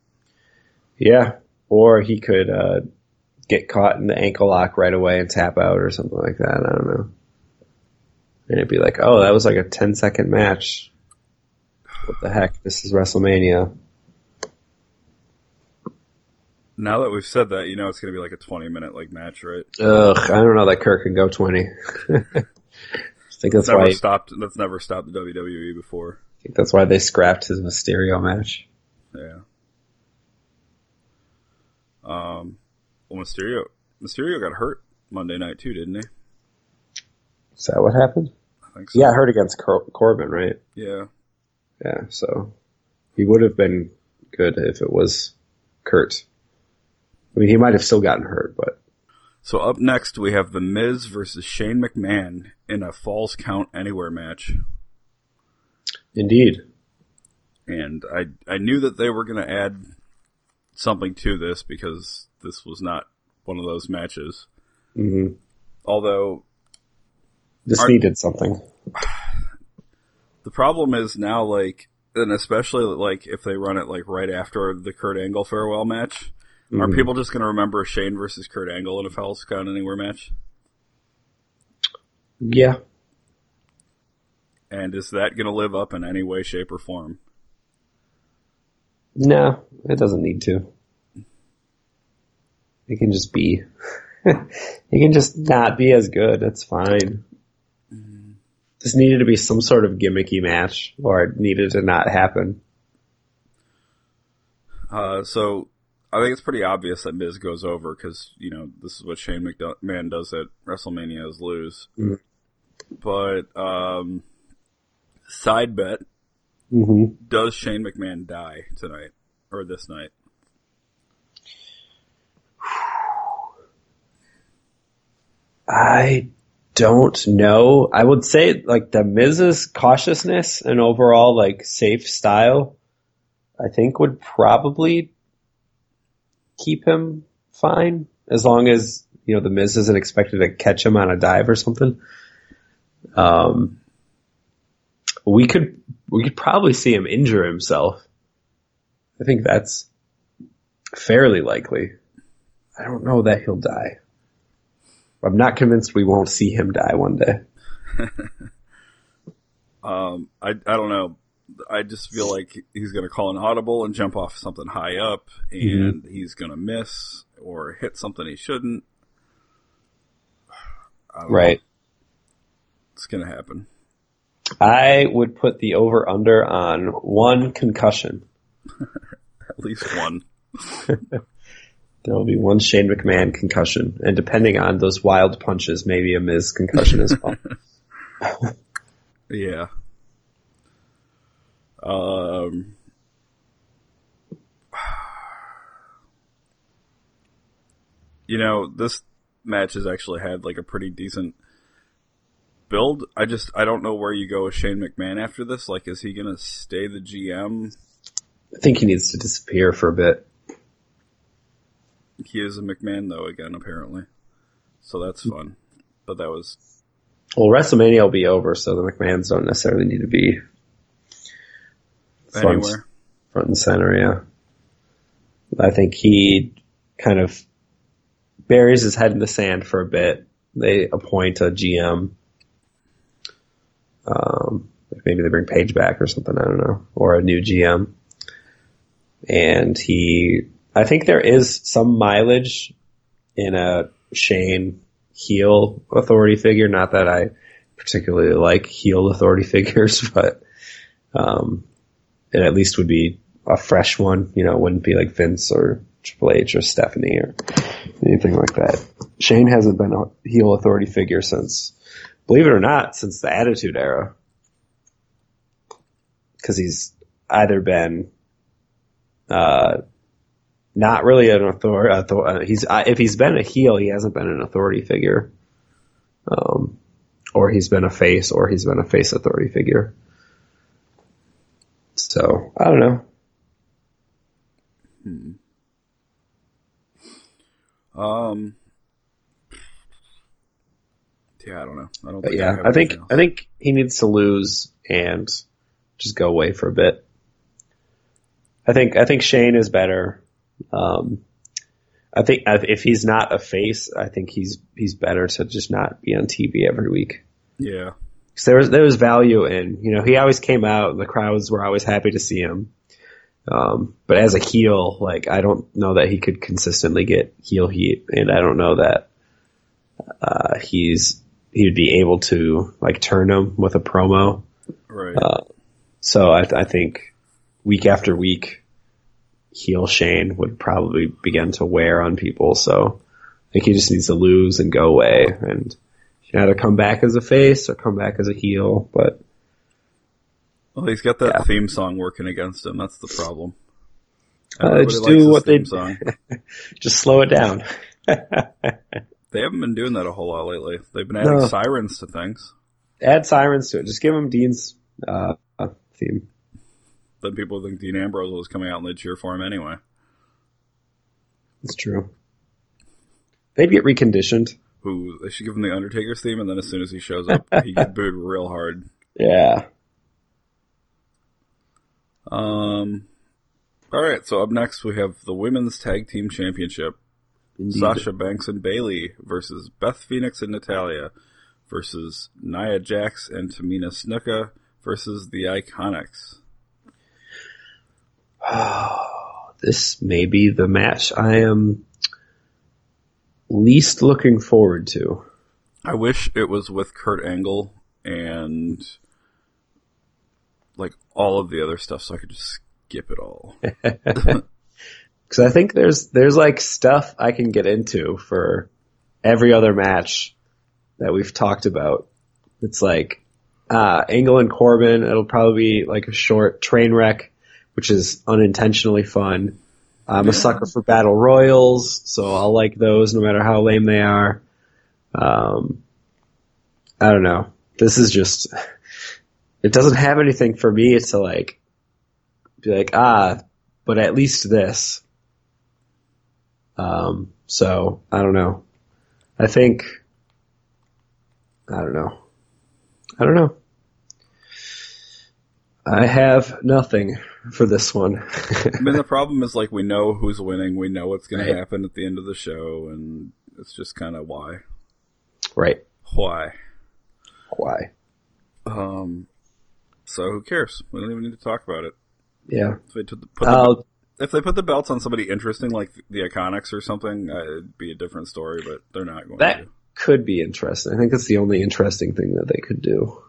Yeah, or he could uh, get caught in the ankle lock right away and tap out or something like that. I don't know. And it'd be like, oh, that was like a 10 second match. What the heck? This is WrestleMania. Now that we've said that, you know it's going to be like a 20 minute like match, right? Ugh, I don't know that Kurt can go 20. I think that's never why. stopped. That's never stopped the WWE before. I think that's why they scrapped his Mysterio match. Yeah. Um, well, Mysterio, Mysterio got hurt Monday night too, didn't he? Is that what happened? I think so. Yeah, hurt against Cor- Corbin, right? Yeah. Yeah, so he would have been good if it was Kurt. I mean, he might have still gotten hurt, but So up next we have The Miz versus Shane McMahon in a Falls Count Anywhere match. indeed. And I I knew that they were going to add something to this because this was not one of those matches. Mm-hmm. Although This Are- needed something. the problem is now like and especially like if they run it like right after the Kurt Angle farewell match, are Mhm. people just going to remember Shane versus Kurt Angle in a Falls Count Anywhere match? Yeah. And is that going to live up in any way, shape, or form? No, it doesn't need to. It can just be. it can just not be as good. It's fine. This needed to be some sort of gimmicky match, or it needed to not happen. Uh, so I think it's pretty obvious that Miz goes over because you know this is what Shane McMahon does at WrestleMania is lose. Mhm. But um, side bet: hmm Does Shane McMahon die tonight or this night? I don't know. I would say like the Miz's cautiousness and overall like safe style, I think would probably keep him fine as long as you know the Miz isn't expected to catch him on a dive or something. Um, we could we could probably see him injure himself. I think that's fairly likely. I don't know that he'll die. I'm not convinced we won't see him die one day. Um, I I don't know. I just feel like he's going to call an audible and jump off something high up, and mm-hmm. he's going to miss or hit something he shouldn't. Don't know. Right. It's going to happen. I would put the over under on one concussion. At least one. There will be one Shane McMahon concussion, and depending on those wild punches, maybe a Miz concussion as well. Yeah. Um. You know, this match has actually had like a pretty decent build. I just I don't know where you go with Shane McMahon after this. Like, is he gonna stay the GM? I think he needs to disappear for a bit. He is a McMahon though again, apparently. So that's fun. But that was Well, WrestleMania will be over, so the McMahons don't necessarily need to be front, anywhere. front and center. Yeah, I think he kind of buries his head in the sand for a bit. They appoint a GM. Um, maybe they bring Paige back or something. I don't know, or a new GM, and he I think there is some mileage in a Shane heel authority figure. Not that I particularly like heel authority figures, but um, it at least would be a fresh one. You know, it wouldn't be like Vince or Triple H or Stephanie or anything like that. Shane hasn't been a heel authority figure since, believe it or not, since the Attitude Era. Because he's either been uh, not really an authority. Author- uh, he's uh, if he's been a heel, he hasn't been an authority figure, um, or he's been a face, or he's been a face authority figure. So I don't know. Um. Yeah, I don't know. I don't. Think yeah, have I think else. I think he needs to lose and just go away for a bit. I think I think Shane is better. Um, I think if he's not a face, I think he's he's better to just not be on TV every week. Yeah. Because there was there was value in you know he always came out and the crowds were always happy to see him. Um, but as a heel, like I don't know that he could consistently get heel heat, and I don't know that uh, he's he'd be able to like turn him with a promo. Right. Uh, so I, I think week after week, heel Shane would probably begin to wear on people. So I think he just needs to lose and go away and either come back as a face or come back as a heel. But well, he's got that yeah. theme song working against him. That's the problem. Uh, just do what they- song. just slow it down. They haven't been doing that a whole lot lately. They've been adding No. sirens to things. Add sirens to it. Just give him Dean's uh, theme. Then people think Dean Ambrose was coming out and they'd cheer for him anyway. It's true. They'd get reconditioned. Who they should give him the Undertaker's theme, and then as soon as he shows up, he get booed real hard. Yeah. Um. All right, so up next we have the Women's Tag Team Championship. Indeed. Sasha Banks and Bayley versus Beth Phoenix and Natalya versus Nia Jax and Tamina Snuka versus the Iconics. Oh, this may be the match I am least looking forward to. I wish it was with Kurt Angle and like all of the other stuff, so I could just skip it all. Because I think there's there's like stuff I can get into for every other match that we've talked about. It's like uh, Angle and Corbin. It'll probably be like a short train wreck, which is unintentionally fun. I'm a sucker for battle royals, so I'll like those no matter how lame they are. Um, I don't know. This is just. It doesn't have anything for me to like be like ah, but at least this. Um, so I don't know. I think I don't know. I don't know. I have nothing for this one. I mean, the problem is like we know who's winning, we know what's going Right. to happen at the end of the show, and it's just kind of why, right. why. Why? Um, so who cares? We don't even need to talk about it. Yeah. If they, put the, the, if they put the belts on somebody interesting like the Iconics or something, uh, it'd be a different story. But they're not going to that to. could be interesting. I think it's the only interesting thing that they could do.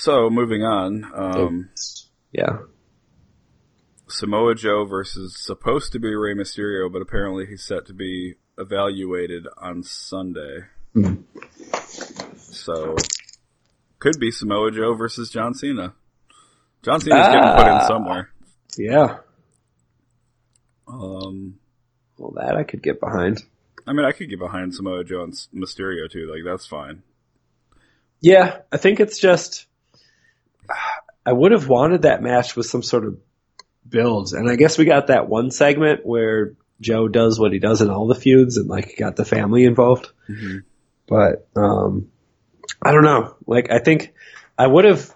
So moving on, um, Yeah. Samoa Joe versus supposed to be Rey Mysterio, but apparently he's set to be evaluated on Sunday. Mhm. So could be Samoa Joe versus John Cena. John Cena's getting put in Ah. somewhere. Yeah. Um, Well, that I could get behind. I mean, I could get behind Samoa Joe and Mysterio too. Like that's fine. Yeah, I think it's just I would have wanted that match with some sort of build, and I guess we got that one segment where Joe does what he does in all the feuds and like got the family involved. But um, I don't know. Like I think I would have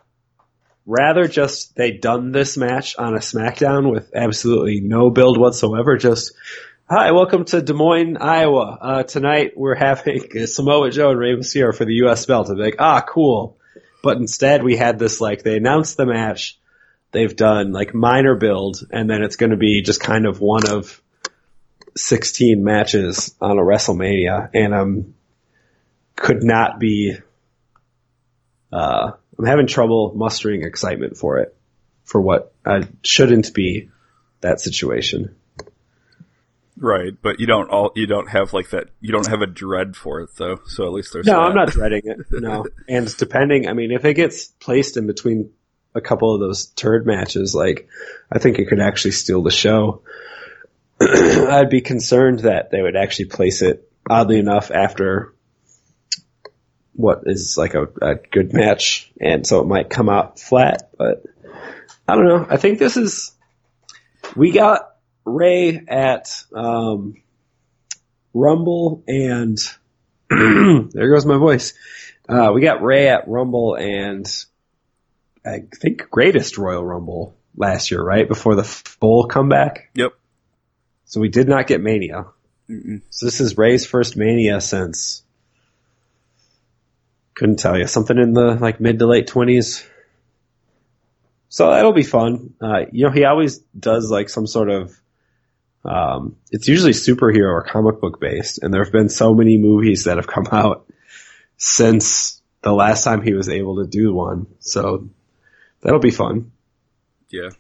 rather just they done this match on a SmackDown with absolutely no build whatsoever. Just hi, welcome to Des Moines, Iowa. Uh, tonight we're having Samoa Joe and Rey Mysterio for the U.S. belt. I'd be like, ah, cool. But instead we had this like they announced the match. they've done like minor build, and then it's going to be just kind of one of 16 matches on a WrestleMania, and I'm could not be. Uh, I'm having trouble mustering excitement for it, for what uh, shouldn't be that situation. Right, but you don't all you don't have like that. You don't have a dread for it though. So at least there's No, that. I'm not dreading it. No, and depending, I mean, if it gets placed in between a couple of those turd matches, like I think it could actually steal the show. I'd be concerned that they would actually place it oddly enough after what is like a, a good match, and so it might come out flat. But I don't know. I think this is we got Rey at um, Rumble and there goes my voice. Uh, we got Rey at Rumble and I think greatest Royal Rumble last year, right before the full comeback. Yep. So we did not get Mania. So this is Rey's first Mania since couldn't tell you something in the like mid to late twenties. So that'll be fun. Uh, you know, he always does like some sort of. Um, it's usually superhero or comic book based, and there have been so many movies that have come out since the last time he was able to do one. So that'll be fun. Yeah.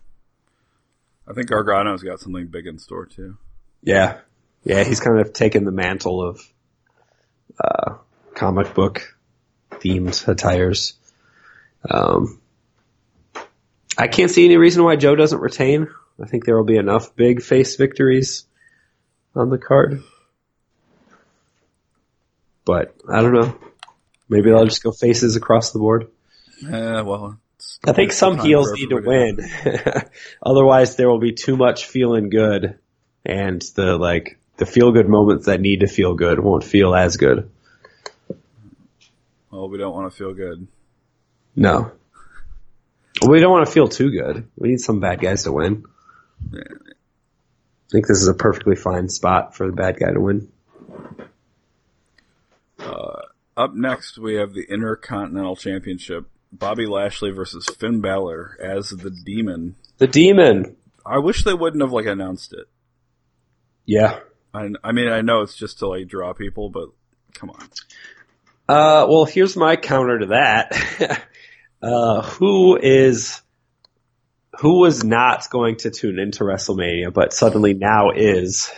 I think Gargano's got something big in store too. Yeah, yeah, he's kind of taken the mantle of uh, comic book themed attires. Um, I can't see any reason why Joe doesn't retain. I think there will be enough big face victories on the card. But I don't know. Maybe they'll just go faces across the board. Yeah, well, I think some heels need to win. Otherwise, there will be too much feeling good, and the like the feel good moments that need to feel good won't feel as good. Well, we don't want to feel good. No, we don't want to feel too good. We need some bad guys to win. I think this is a perfectly fine spot for the bad guy to win. Up next, we have the Intercontinental Championship. Bobby Lashley versus Finn Balor as the Demon. The demon. I wish they wouldn't have like announced it. Yeah. I, I mean, I know it's just to like draw people, but come on. Uh, well, here's my counter to that. uh, who is, who was not going to tune into WrestleMania, but suddenly now is,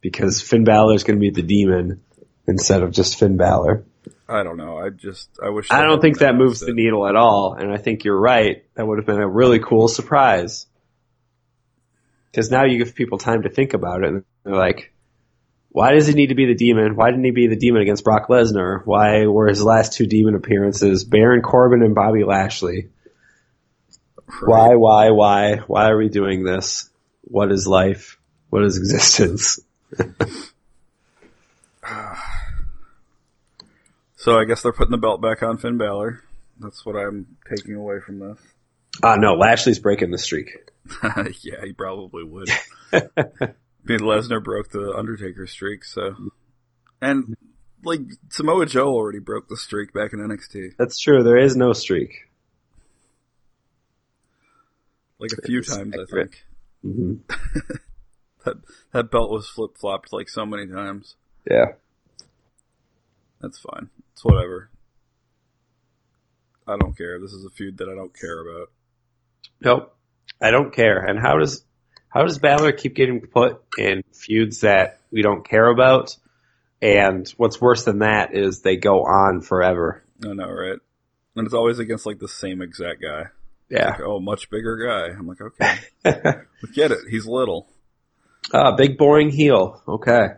because Finn Balor is going to be the demon instead of just Finn Balor. I don't know. I just I wish. I don't think that moves announced the needle at all, and I think you're right. That would have been a really cool surprise. Because now you give people time to think about it, and they're like, why does he need to be the demon? Why didn't he be the demon against Brock Lesnar? Why were his last two demon appearances Baron Corbin and Bobby Lashley? Why, why, why? Why are we doing this? What is life? What is existence? So I guess they're putting the belt back on Finn Balor. That's what I'm taking away from this. Ah, no, Lashley's breaking the streak. yeah, he probably would. I mean, Lesnar broke the Undertaker streak, so and like Samoa Joe already broke the streak back in NXT, That's true. There is no streak. Like a few It's times I accurate. think. hmm That that belt was flip flopped like so many times. Yeah. That's fine. It's whatever. I don't care. This is a feud that I don't care about. Nope. I don't care. And how does how does Balor keep getting put in feuds that we don't care about? And what's worse than that is they go on forever. I know, right? And it's always against like the same exact guy. Yeah. Like, oh, much bigger guy. I'm like, okay, we get it. He's little. Ah, big boring heel. Okay.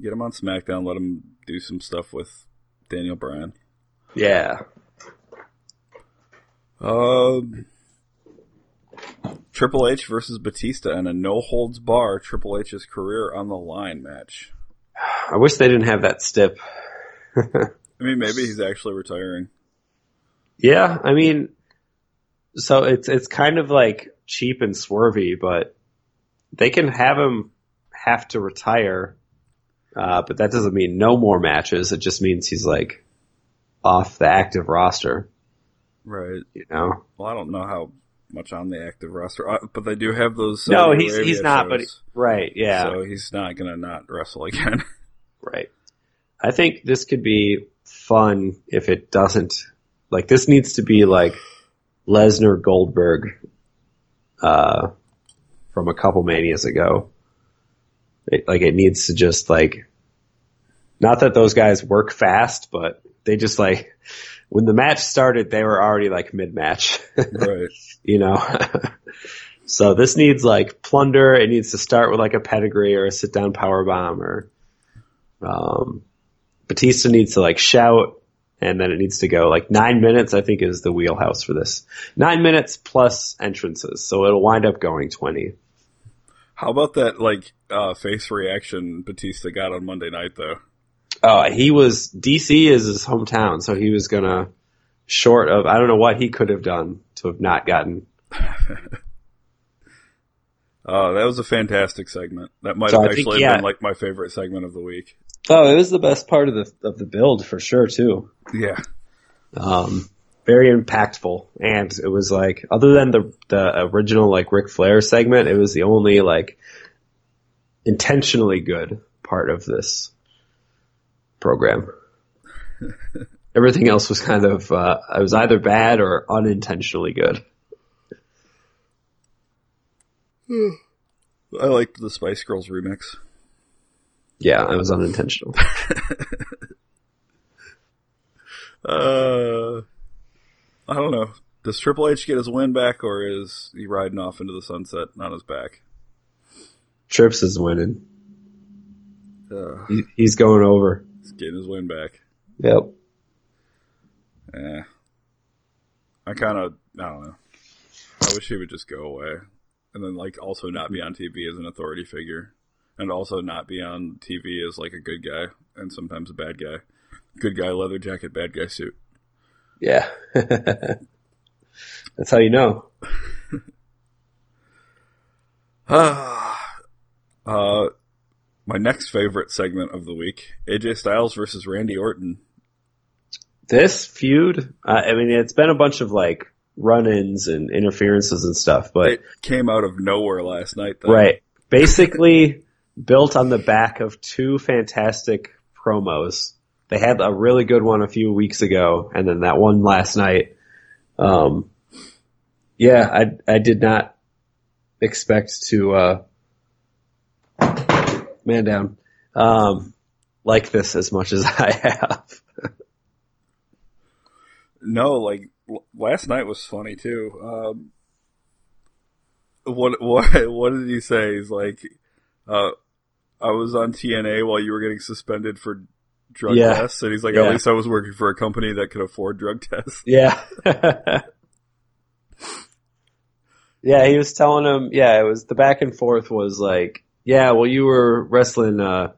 Get him on SmackDown. Let him do some stuff with Daniel Bryan. Yeah. Um, Triple H versus Batista in a no holds bar Triple H's career on the line match. I wish they didn't have that stip. I mean, maybe he's actually retiring. Yeah, I mean, so it's it's kind of like cheap and swervy, but they can have him have to retire, uh, but that doesn't mean no more matches. It just means he's like off the active roster. Right. You know? Well, I don't know how much on the active roster, uh, but they do have those. no, he's he's not. But shows, right, yeah, so he's not gonna not wrestle again. right. I think this could be fun if it doesn't. Like this needs to be like Lesnar Goldberg, uh, from a couple manias ago. It, like it needs to just like, not that those guys work fast, but they just like when the match started, they were already like mid match. right. you know. so this needs like plunder. It needs to start with like a pedigree or a sit down power bomb or um, Batista needs to like shout and then it needs to go like nine minutes. I think is the wheelhouse for this. Nine minutes plus entrances, so it'll wind up going twenty. How about that like uh, face reaction Batista got on Monday night though? Oh, he was DC is his hometown, so he was gonna short of I don't know what he could have done to have not gotten. Oh, that was a fantastic segment. That might So have I think, actually yeah. been like my favorite segment of the week. Oh, it was the best part of the of the build for sure too. Yeah. um, very impactful. And it was like, other than the, the original like Ric Flair segment, it was the only like intentionally good part of this program. Everything else was kind of, uh, it was either bad or unintentionally good. I liked the Spice Girls remix. Yeah, it was unintentional. Uh, I don't know. Does Triple H get his win back, or is he riding off into the sunset on his back? Trips is winning. Uh, He, he's going over. he's getting his win back. Yep. Eh. I kind of, I don't know. I wish he would just go away. And then, like, also not be on TV as an authority figure. And also not be on TV as, like, a good guy and sometimes a bad guy. Good guy leather jacket, bad guy suit. Yeah. That's how you know. uh, my next favorite segment of the week AJ Styles versus Randy Orton. this feud, uh, I mean, it's been a bunch of like run-ins and interferences and stuff, but It came out of nowhere last night, though. right, basically built on the back of two fantastic promos. They had a really good one a few weeks ago, and then that one last night. Um, yeah, I I did not expect to uh, man down um, like this as much as I have. No, like l- last night was funny too. Um, what what what did he say? He's like, uh, I was on TNA while you were getting suspended for drug Yeah. tests, and he's like, Yeah. at least I was working for a company that could afford drug tests. Yeah. yeah, he was telling him, yeah, it was the back and forth was like, yeah, well, you were wrestling, uh,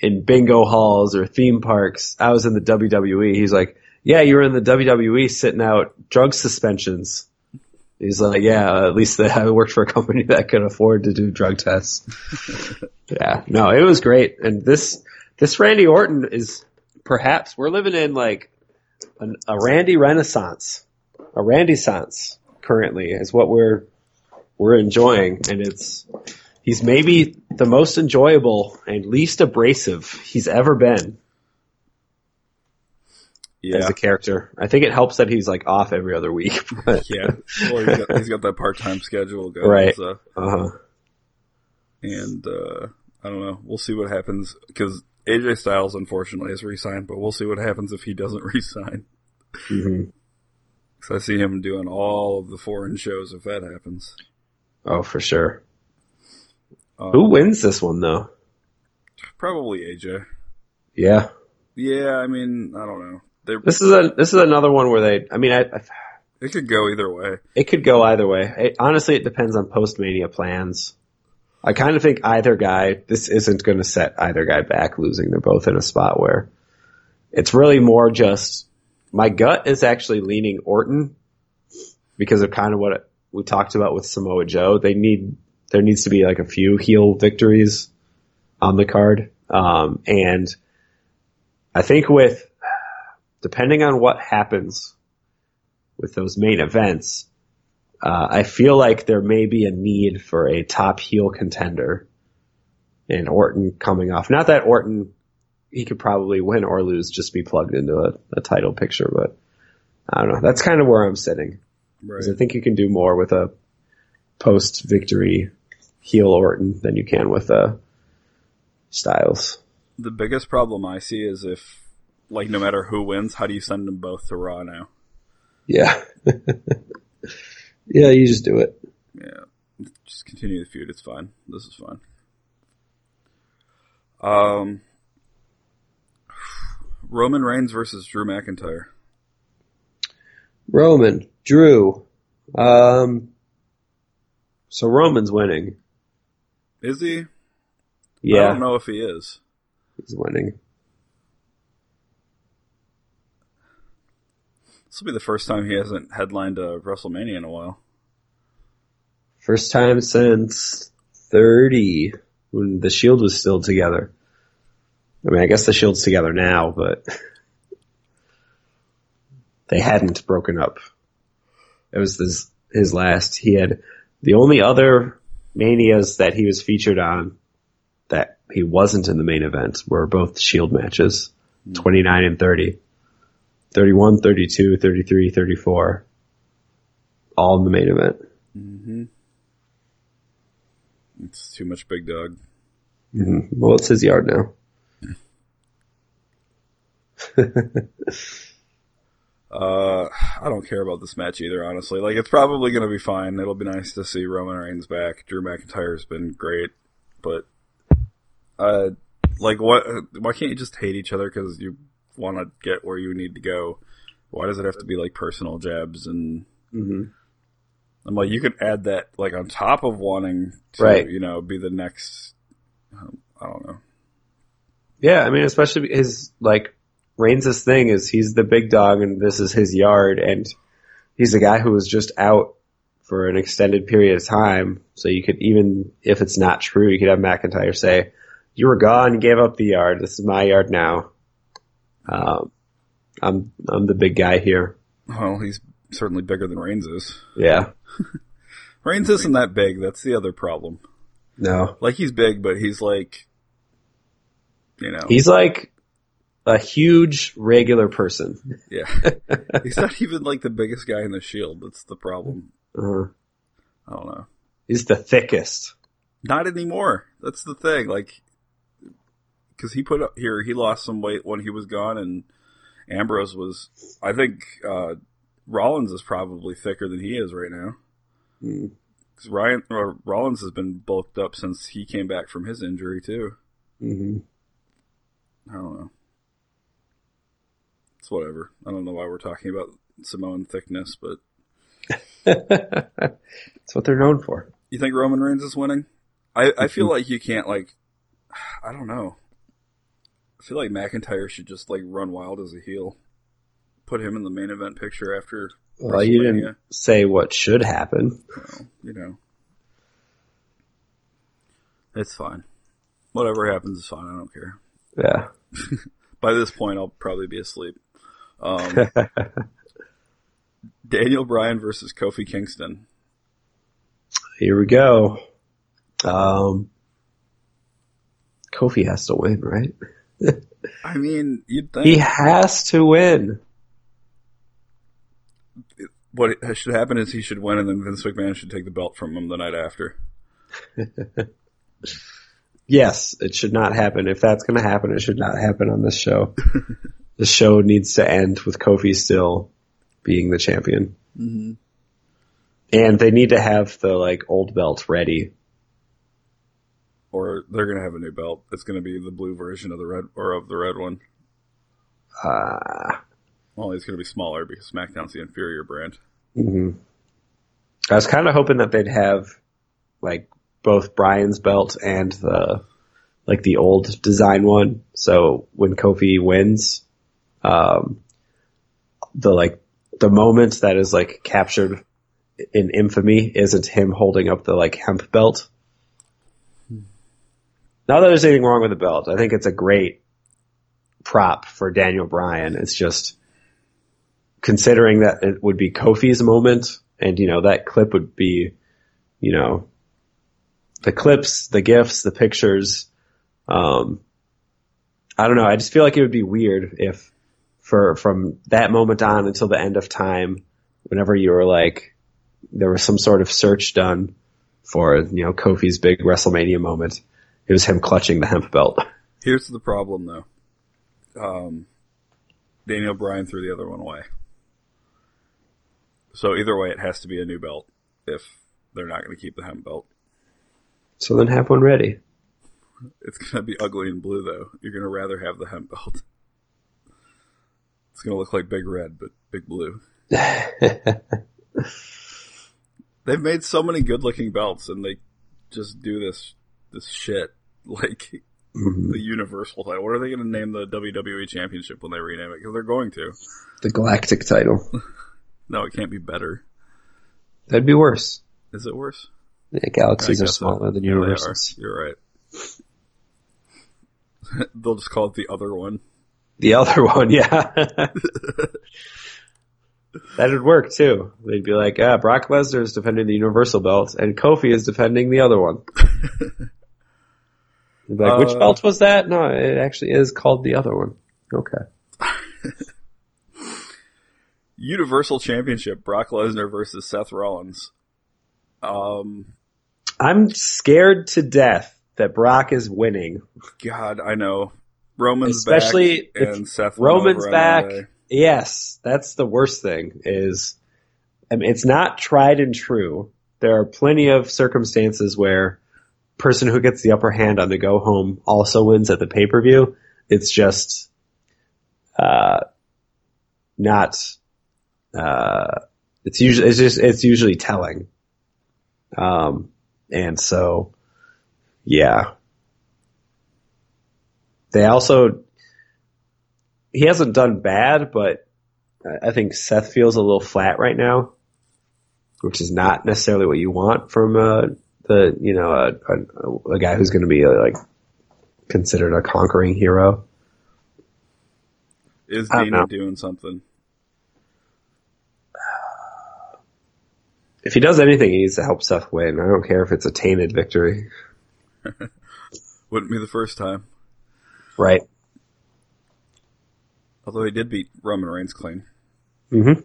in bingo halls or theme parks. I was in the WWE. He's like, yeah, you were in the WWE sitting out drug suspensions. He's like, yeah, at least I worked for a company that could afford to do drug tests. yeah, no, it was great. And this, this Randy Orton is perhaps, we're living in like an, a Randy renaissance, a Randy Sance currently is what we're, we're enjoying. And it's, he's maybe the most enjoyable and least abrasive he's ever been Yeah, as a character. I think it helps that he's like off every other week. But, yeah. Well, he's got, he's got that part time schedule going, Right. So, uh-huh. and uh, I don't know. We'll see what happens because AJ Styles unfortunately has re-signed, but we'll see what happens if he doesn't re-sign. hmm Because I see him doing all of the foreign shows if that happens. Oh, for sure. Um, Who wins this one though? Probably AJ. Yeah. Yeah, I mean, I don't know. They This is a, this is another one where they, I mean, I, I it could go either way. It could go either way. It, honestly, it depends on post-mania plans. I kind of think either guy, this isn't going to set either guy back losing. They're both in a spot where it's really more just, my gut is actually leaning Orton because of kind of what we talked about with Samoa Joe. They need, there needs to be like a few heel victories on the card. Um, and I think with, depending on what happens with those main events, uh, I feel like there may be a need for a top heel contender and Orton coming off. Not that Orton, he could probably win or lose, just be plugged into a, a title picture, but I don't know. That's kind of where I'm sitting. Right. I think you can do more with a post victory heel Orton than you can with uh, Styles. The biggest problem I see is if, like, no matter who wins, how do you send them both to Raw now? Yeah. yeah, you just do it. Yeah, just continue the feud. It's fine. This is fine. Um, Roman Reigns versus Drew McIntyre. Roman, Drew. Um, so Roman's winning. Is he? Yeah. I don't know if he is. he's winning. This will be the first time he hasn't headlined a WrestleMania in a while. First time since 30 when the Shield was still together. I mean, I guess the Shield's together now, but they hadn't broken up. It was this, his last. He had the only other manias that he was featured on that he wasn't in the main event were both Shield matches, hmm. 29 and 30. 31, 32, 33, 34. All in the main event. Mm-hmm. It's too much big dog. hmm Well, it's his yard now. Uh, I don't care about this match either, honestly. Like, it's probably going to be fine. It'll be nice to see Roman Reigns back. Drew McIntyre's been great, but, uh, like, what? Why can't you just hate each other because you want to get where you need to go? Why does it have to be like personal jabs? And hmm I'm like, you could add that like on top of wanting to, Right. you know, be the next. um, I don't know. Yeah, I mean, especially his like Reigns' thing is he's the big dog and this is his yard, and he's the guy who was just out for an extended period of time. So you could even if it's not true, you could have McIntyre say, "You were gone, you gave up the yard. This is my yard now. Um, I'm I'm the big guy here." Well, he's certainly bigger than Reigns is. Yeah, Reigns isn't that big. That's the other problem. no, Like he's big, but he's like, you know, he's like a huge regular person. yeah, he's not even like the biggest guy in the Shield. That's the problem. Uh, I don't know. he's the thickest. Not anymore. That's the thing. Like, because he put up here, he lost some weight when he was gone, and Ambrose was. I think uh, Rollins is probably thicker than he is right now. Mm. Because Ryan or Rollins has been bulked up since he came back from his injury too. hmm I don't know. It's whatever. I don't know why we're talking about Samoan thickness, but That's what they're known for. you think Roman Reigns is winning? I, I feel like you can't like I don't know. I feel like McIntyre should just like run wild as a heel. Put him in the main event picture after Well, you didn't say what should happen. Well, you know. It's fine. Whatever happens is fine, I don't care. Yeah. By this point I'll probably be asleep. Um Daniel Bryan versus Kofi Kingston. Here we go. Um, Kofi has to win, right? I mean, you'd think He has to win. what should happen is he should win, and then Vince McMahon should take the belt from him the night after. Yes, it should not happen. If that's going to happen, it should not happen on this show. the show needs to end with Kofi still being the champion. Mm-hmm. And they need to have the like old belt ready. Or they're gonna have a new belt. It's gonna be the blue version of the red or of the red one. Uh, Well, it's gonna be smaller because SmackDown's the inferior brand. mhm. I was kind of hoping that they'd have like both Bryan's belt and the like the old design one. So when Kofi wins, um, the like the moment that is like captured in infamy isn't him holding up the like hemp belt. Not that there's anything wrong with the belt. I think it's a great prop for Daniel Bryan. It's just considering that it would be Kofi's moment, and you know that clip would be, you know, the clips, the gifs, the pictures. Um, I don't know. I just feel like it would be weird if, for from that moment on until the end of time, whenever you were like, there was some sort of search done for you know Kofi's big WrestleMania moment. It was him clutching the hemp belt. Here's the problem, though. Um, Daniel Bryan threw the other one away. So either way, it has to be a new belt if they're not going to keep the hemp belt. So then have one ready. It's going to be ugly and blue, though. You're going to rather have the hemp belt. It's going to look like Big Red, but Big Blue. They've made so many good-looking belts, and they just do this this shit like Mhm. the Universal title. What are they going to name the WWE Championship when they rename it? Because they're going to. The Galactic title. No, it can't be better. That'd be worse. Is it worse? Yeah, galaxies are smaller than Yeah, universes. You're right. They'll just call it the other one. The other one, yeah. that would work too. They'd be like, ah, Brock Lesnar is defending the Universal belt, and Kofi is defending the other one. They'd be like, which Uh, belt was that? No, it actually is called the other one. Okay. Universal Championship: Brock Lesnar versus Seth Rollins. Um, I'm scared to death that Brock is winning. God, I know Roman's Especially back if and Seth. went Roman's back. Monday. Yes, that's the worst thing is, I mean, it's not tried and true. There are plenty of circumstances where person who gets the upper hand on the go home also wins at the pay per view. It's just, uh, not, uh, it's usually, it's just, it's usually telling. Um, and so, yeah. They also, he hasn't done bad, but I- think Seth feels a little flat right now, which is not necessarily what you want from uh, the you know a, a, a guy who's going to be a, like considered a conquering hero. Is Dana doing something? If he does anything, he needs to help Seth win. I don't care if it's a tainted victory, Wouldn't be the first time. right? Although he did beat Roman Reigns clean. Mm-hmm.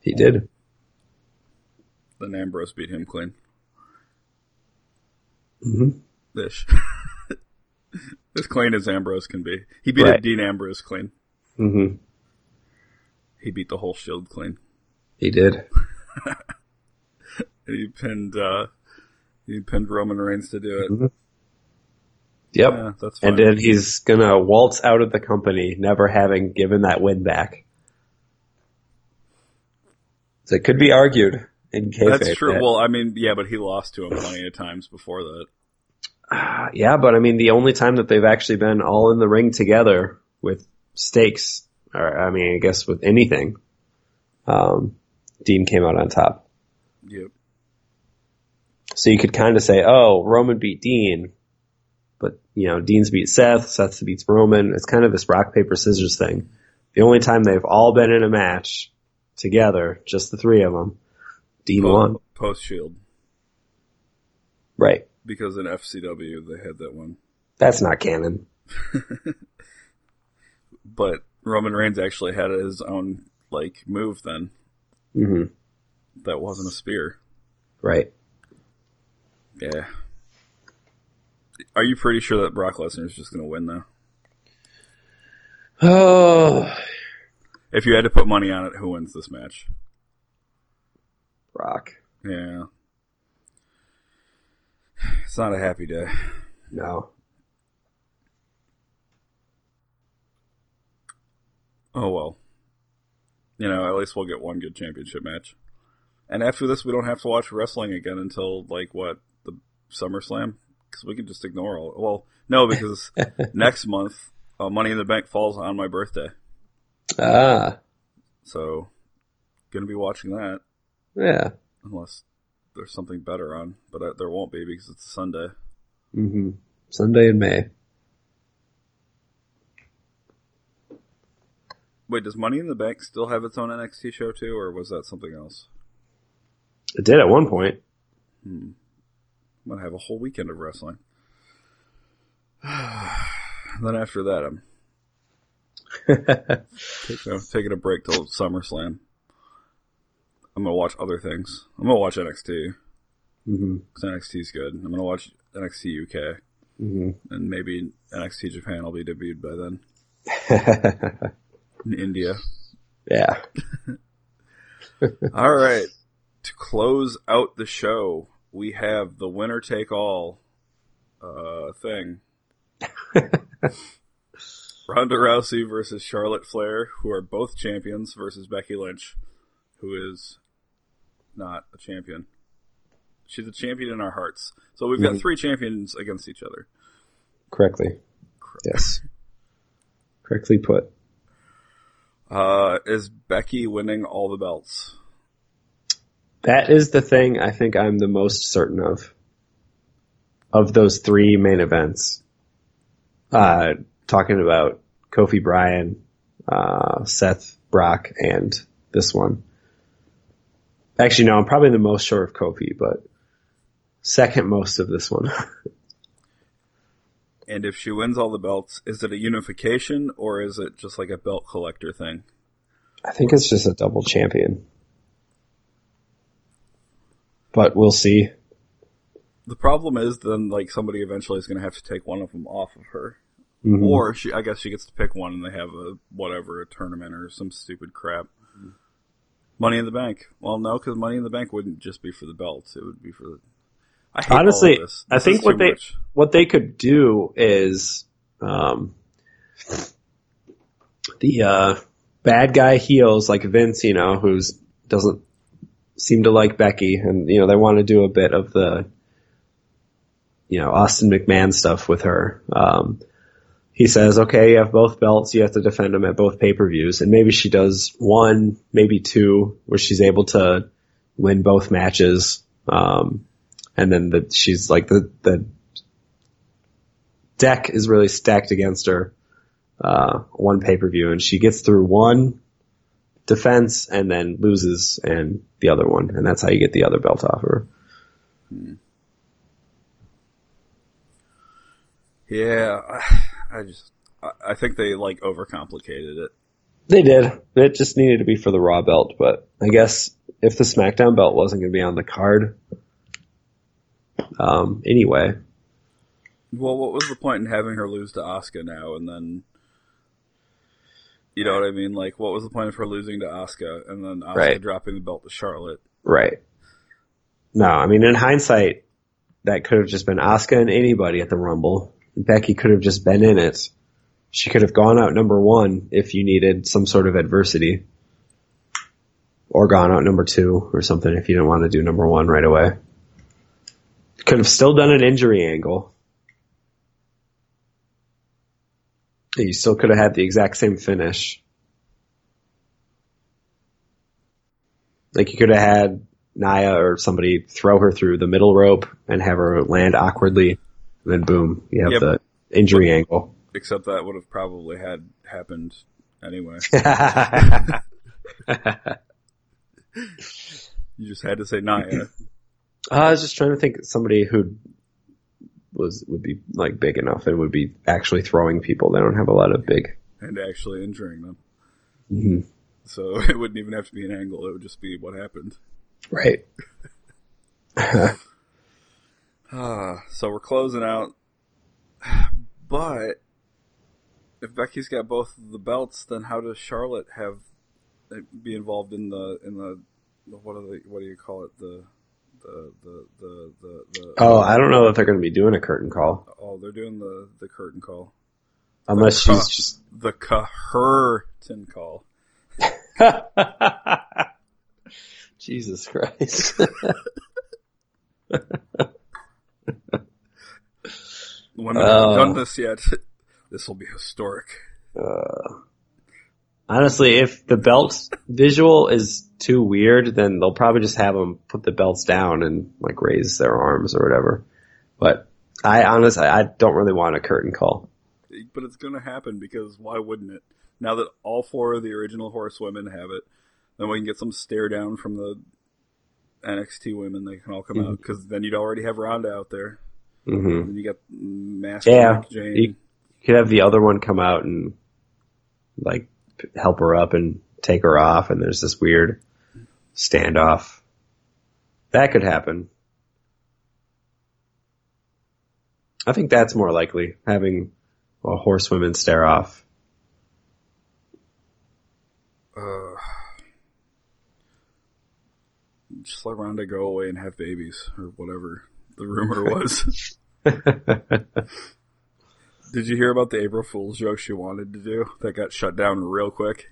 He did. Then Ambrose beat him clean. Mm-hmm. Ish. as clean as Ambrose can be. He beat Right. Dean Ambrose clean. Mm-hmm. He beat the whole Shield clean. He did. And he pinned uh he pinned Roman Reigns to do it. Mhm. Yep. Yeah, that's fine. And then he's gonna waltz out of the company, never having given that win back. So it could be argued in kayfabe. That's true. that- Well, I mean, yeah, but he lost to him plenty of times before that. Ah, yeah, but I mean, the only time that they've actually been all in the ring together with stakes, or I mean, I guess with anything, um, Dean came out on top. Yep. So you could kind of say, oh, Roman beat Dean, but you know, Dean's beat Seth, Seth beats Roman. It's kind of this rock paper scissors thing. The only time they've all been in a match together, just the three of them, Post Shield. Right. Because in FCW they had that one. That's not canon. But Roman Reigns actually had his own like move then. hmm That wasn't a spear. Right. Yeah. Are you pretty sure that Brock Lesnar is just going to win though? Oh, If you had to put money on it, who wins this match? Rock. Yeah. It's not a happy day. No. Oh well. You know, at least we'll get one good championship match. And after this, we don't have to watch wrestling again until like what the SummerSlam, because we can just ignore all. Well, no, because next month, uh, Money in the Bank falls on my birthday, Ah, so gonna be watching that yeah. unless there's something better on, but uh, there won't be because it's a Sunday. hmm Sunday in May. Wait, does Money in the Bank still have its own NXT show too, or was that something else? It did at one point. I'm gonna have a whole weekend of wrestling. then after that, I'm taking taking a break till SummerSlam. I'm gonna watch other things. I'm gonna watch NXT because NXT's good. I'm gonna watch NXT UK hmm and maybe NXT Japan will be debuted by then in India. yeah. All right. To close out the show, we have the winner take all uh, thing. Ronda Rousey versus Charlotte Flair, who are both champions, versus Becky Lynch, who is not a champion. She's a champion in our hearts. So we've got Mhm. three champions against each other. Correctly. Yes. Correctly put. Uh, is Becky winning all the belts? That is the thing I think I'm the most certain of. Of those three main events. Uh, talking about Kofi Bryan, uh, Seth Brock, and this one. Actually, no, I'm probably the most sure of Kofi, but second most of this one. And if she wins all the belts, is it a unification or is it just like a belt collector thing? I think it's just a double champion. But we'll see. The problem is then like somebody eventually is going to have to take one of them off of her, Mhm. or she I guess she gets to pick one and they have a whatever a tournament or some stupid crap. Money in the Bank. Well, no, because Money in the Bank wouldn't just be for the belt; it would be for the. I hate all of Honestly, this. I think what they much. what they could do is um, the uh, bad guy heels like Vince, you know, who's doesn't seem to like Becky, and you know they want to do a bit of the you know Austin McMahon stuff with her. Um, he says, "Okay, you have both belts. You have to defend them at both pay per views." And maybe she does one, maybe two, where she's able to win both matches. Um, and then the, she's like the the deck is really stacked against her. Uh, one pay per view, and she gets through one defense and then loses and the other one, and that's how you get the other belt off her. Yeah, I, just I, think they like overcomplicated it. They did. It just needed to be for the Raw belt, but I guess if the SmackDown belt wasn't going to be on the card, um, anyway, Well, what was the point in having her lose to Asuka now and then? You know what I mean? Like, what was the point of her losing to Asuka and then Asuka Right. dropping the belt to Charlotte? right? No, I mean in hindsight, that could have just been Asuka and anybody at the Rumble. Becky could have just been in it. She could have gone out number one if you needed some sort of adversity, or gone out number two or something if you didn't want to do number one right away. Could have still done an injury angle. You still could have had the exact same finish. Like you could have had Nia or somebody throw her through the middle rope and have her land awkwardly, then boom, you have Yep. the injury angle. Except that would have probably had happened anyway. You just had to say Nia. I was just trying to think somebody who was would be like big enough and would be actually throwing people. They don't have a lot of big. and actually injuring them. Mhm. So it wouldn't even have to be an angle; it would just be what happened. Right. Ah, so we're closing out. But if Becky's got both of the belts, then how does Charlotte have be involved in the in the what are the what do you call it the the the the the, the Oh, I don't know if they're going to be doing a curtain call oh they're doing the the curtain call unless the, she's just. the curtain call. Jesus Christ. Women Oh. haven't done oh. this yet. This will be historic. Uh, honestly, if the belt visual is too weird, then they'll probably just have them put the belts down and like raise their arms or whatever. But I honestly, I don't really want a curtain call. But it's going to happen because why wouldn't it? Now that all four of the original horsewomen have it, then we can get some stare down from the NXT women. They can all come out because then you'd already have Ronda out there. hmm And you got Master Yeah, Jane. you you could have the other one come out and like help her up and take her off, and there's this weird standoff. That could happen. I think that's more likely having a horsewomen stare off. Uh, just let Ronda go away and have babies or whatever the rumor was. Did you hear about the April Fool's joke she wanted to do that got shut down real quick?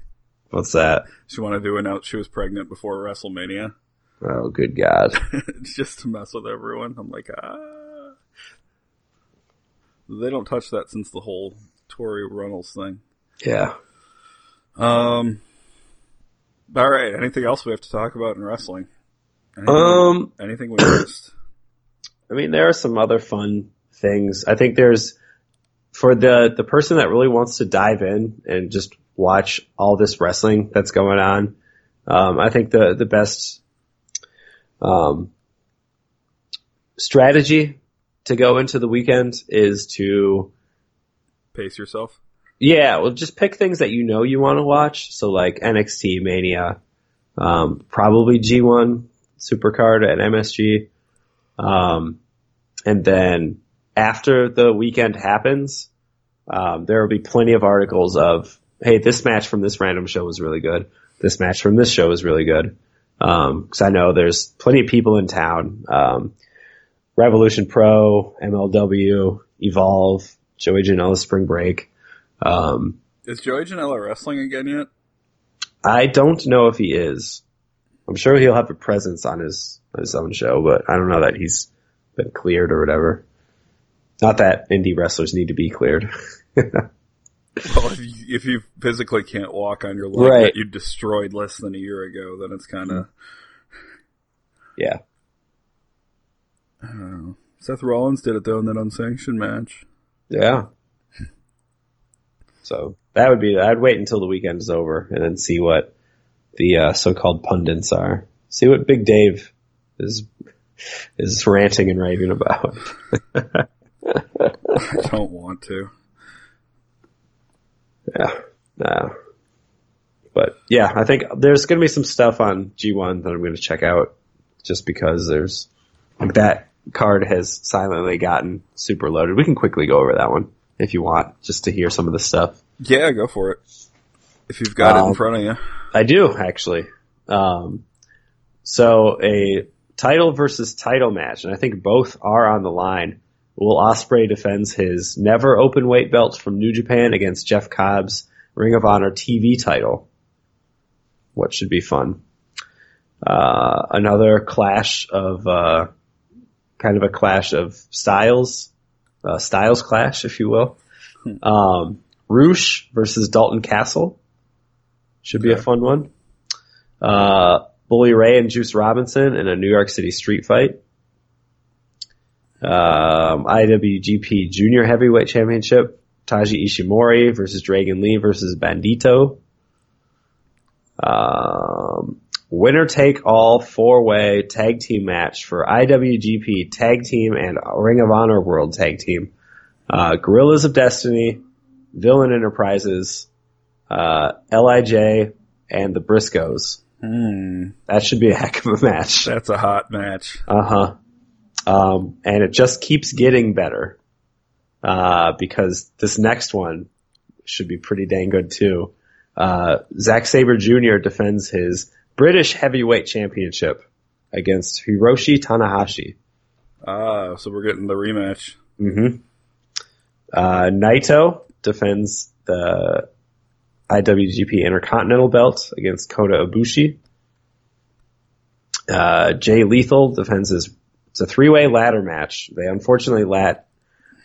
What's that? She wanted to announce she was pregnant before WrestleMania, Oh, good God. just to mess with everyone. I'm like, ah. They don't touch that since the whole Terri Runnels thing. Yeah. Um. All right. Anything else we have to talk about in wrestling? Anything, Um, anything we missed? I mean, there are some other fun things. I think there's for the the person that really wants to dive in and just watch all this wrestling that's going on. Um, I think the the best um, strategy to go into the weekend is to Pace yourself. yeah, well, just pick things that you know you want to watch. So like NXT Mania, um, probably G1 Supercard at MSG, um, and then after the weekend happens, um, there will be plenty of articles of hey, this match from this random show was really good. This match from this show was really good. Because I know there's plenty of people in town. Um, Revolution Pro, MLW, Evolve, Joey Janela Spring Break. Um, Is Joey Janela wrestling again yet? I don't know if he is. I'm sure he'll have a presence on his his own show, but I don't know that he's been cleared or whatever. Not that indie wrestlers need to be cleared. Well, if you, if you physically can't walk on your leg Right. that you destroyed less than a year ago, then it's kind of. Mm-hmm. yeah. I don't know. Seth Rollins did it though in that unsanctioned match. Yeah. So that would be, I'd wait until the weekend is over and then see what the uh, so-called pundits are. See what Big Dave is, is ranting and raving about. I don't want to. Yeah. No. But yeah, I think there's going to be some stuff on G1 that I'm going to check out just because there's like that card has silently gotten super loaded. We can quickly go over that one if you want just to hear some of the stuff. Yeah, go for it. If you've got it in Um, front of you. I do actually. Um, so a title versus title match, and I think both are on the line. Will Ospreay defends his never open weight belt from New Japan against Jeff Cobb's Ring of Honor TV title. What should be fun. Uh, another clash of, uh, kind of a clash of styles, uh, styles clash, if you will. Um, Rush versus Dalton Castle. Should be a fun one. Uh, Bully Ray and Juice Robinson in a New York City street fight. Um, IWGP Junior Heavyweight Championship. Taiji Ishimori versus Dragon Lee versus Bandito. Um, winner take all four way tag team match for IWGP Tag Team and Ring of Honor World Tag Team. Uh, Gorillas of Destiny, Villain Enterprises, uh, LIJ, and the Briscoes. Hmm, That should be a heck of a match. that's a hot match. Uh huh. Um, and it just keeps getting better. Uh, because this next one should be pretty dang good too. Uh, Zack Sabre Jr. defends his British Heavyweight Championship against Hiroshi Tanahashi. Ah, so we're getting the rematch. Mm-hmm. Uh, Naito defends the IWGP Intercontinental Belt against Kota Ibushi. Uh, Jay Lethal defends his. It's a three-way ladder match. They unfortunately lat,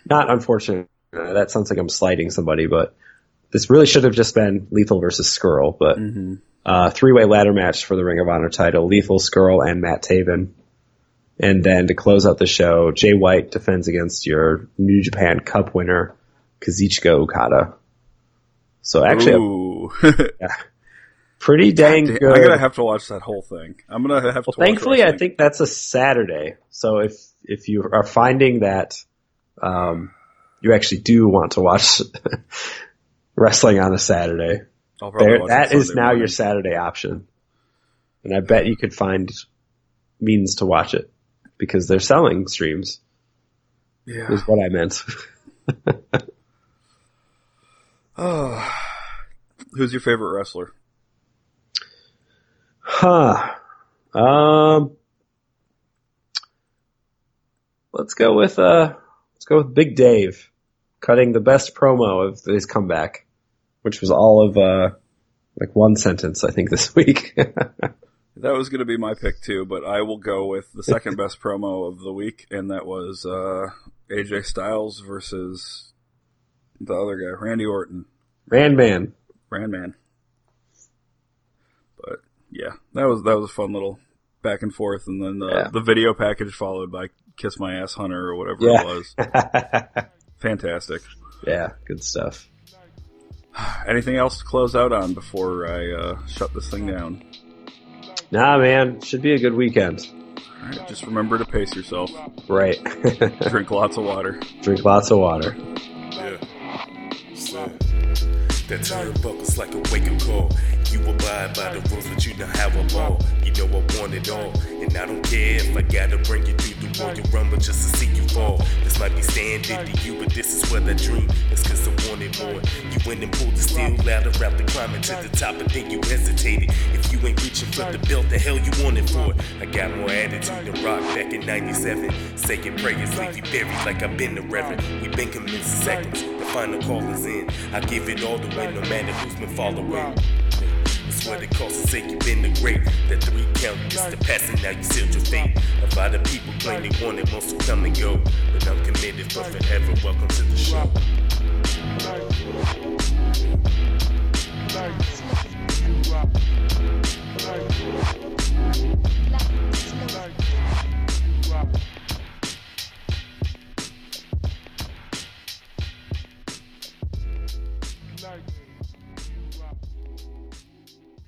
not unfortunately. uh, That sounds like I'm slighting somebody, but this really should have just been Lethal versus Scurll. But Mm-hmm. uh, three-way ladder match for the Ring of Honor title: Lethal, Scurll, and Matt Taven. And then to close out the show, Jay White defends against your New Japan Cup winner, Kazuchika Okada. So actually, Ooh. pretty dang Damn, good. I'm gonna have to watch that whole thing. I'm gonna have well, to. watch thankfully, I think that's a Saturday. So if if you are finding that um, you actually do want to watch wrestling on a Saturday, there, that is now morning. your Saturday option. And I bet you could find means to watch it because they're selling streams. Yeah. Is what I meant. Oh. Who's your favorite wrestler? Huh. Um. Let's go with uh. Let's go with Big Dave, cutting the best promo of his comeback, which was all of uh, like one sentence I think this week. That was going to be my pick too, but I will go with the second best promo of the week, and that was uh, AJ Styles versus the other guy, Randy Orton, Rand Man. Randman. But yeah, that was that was a fun little back and forth, and then the, Yeah. the video package followed by "Kiss My Ass Hunter" or whatever Yeah. it was. Fantastic. yeah, good stuff. Anything else to close out on before I uh, shut this thing down? Nah, man, should be a good weekend. All right, just remember to pace yourself. Right. Drink lots of water. Drink lots of water. Yeah. That turnbuckle's like a wake up call. You abide by the rules, but you don't have a ball. You know I want it all, and I don't care if I gotta bring you through the run, but just to see you fall. This might be saying standing to you, but this is where I dream. It's cause I wanted more. You went and pulled the steel ladder out the climbing to the top, and then you hesitated. If you ain't reaching for the belt, the hell you want it for? I got more attitude than Rock back in 97. Saying prayers, leave you buried like I've been the reverend. We've been convinced seconds. The final call is in. I give it all the way, no matter who's been following. It's what it costs to you've been the great. The three count is the passing, now you sealed your fate. A lot of people claim they want it, most will come and go. But I'm committed for forever. Welcome to the show.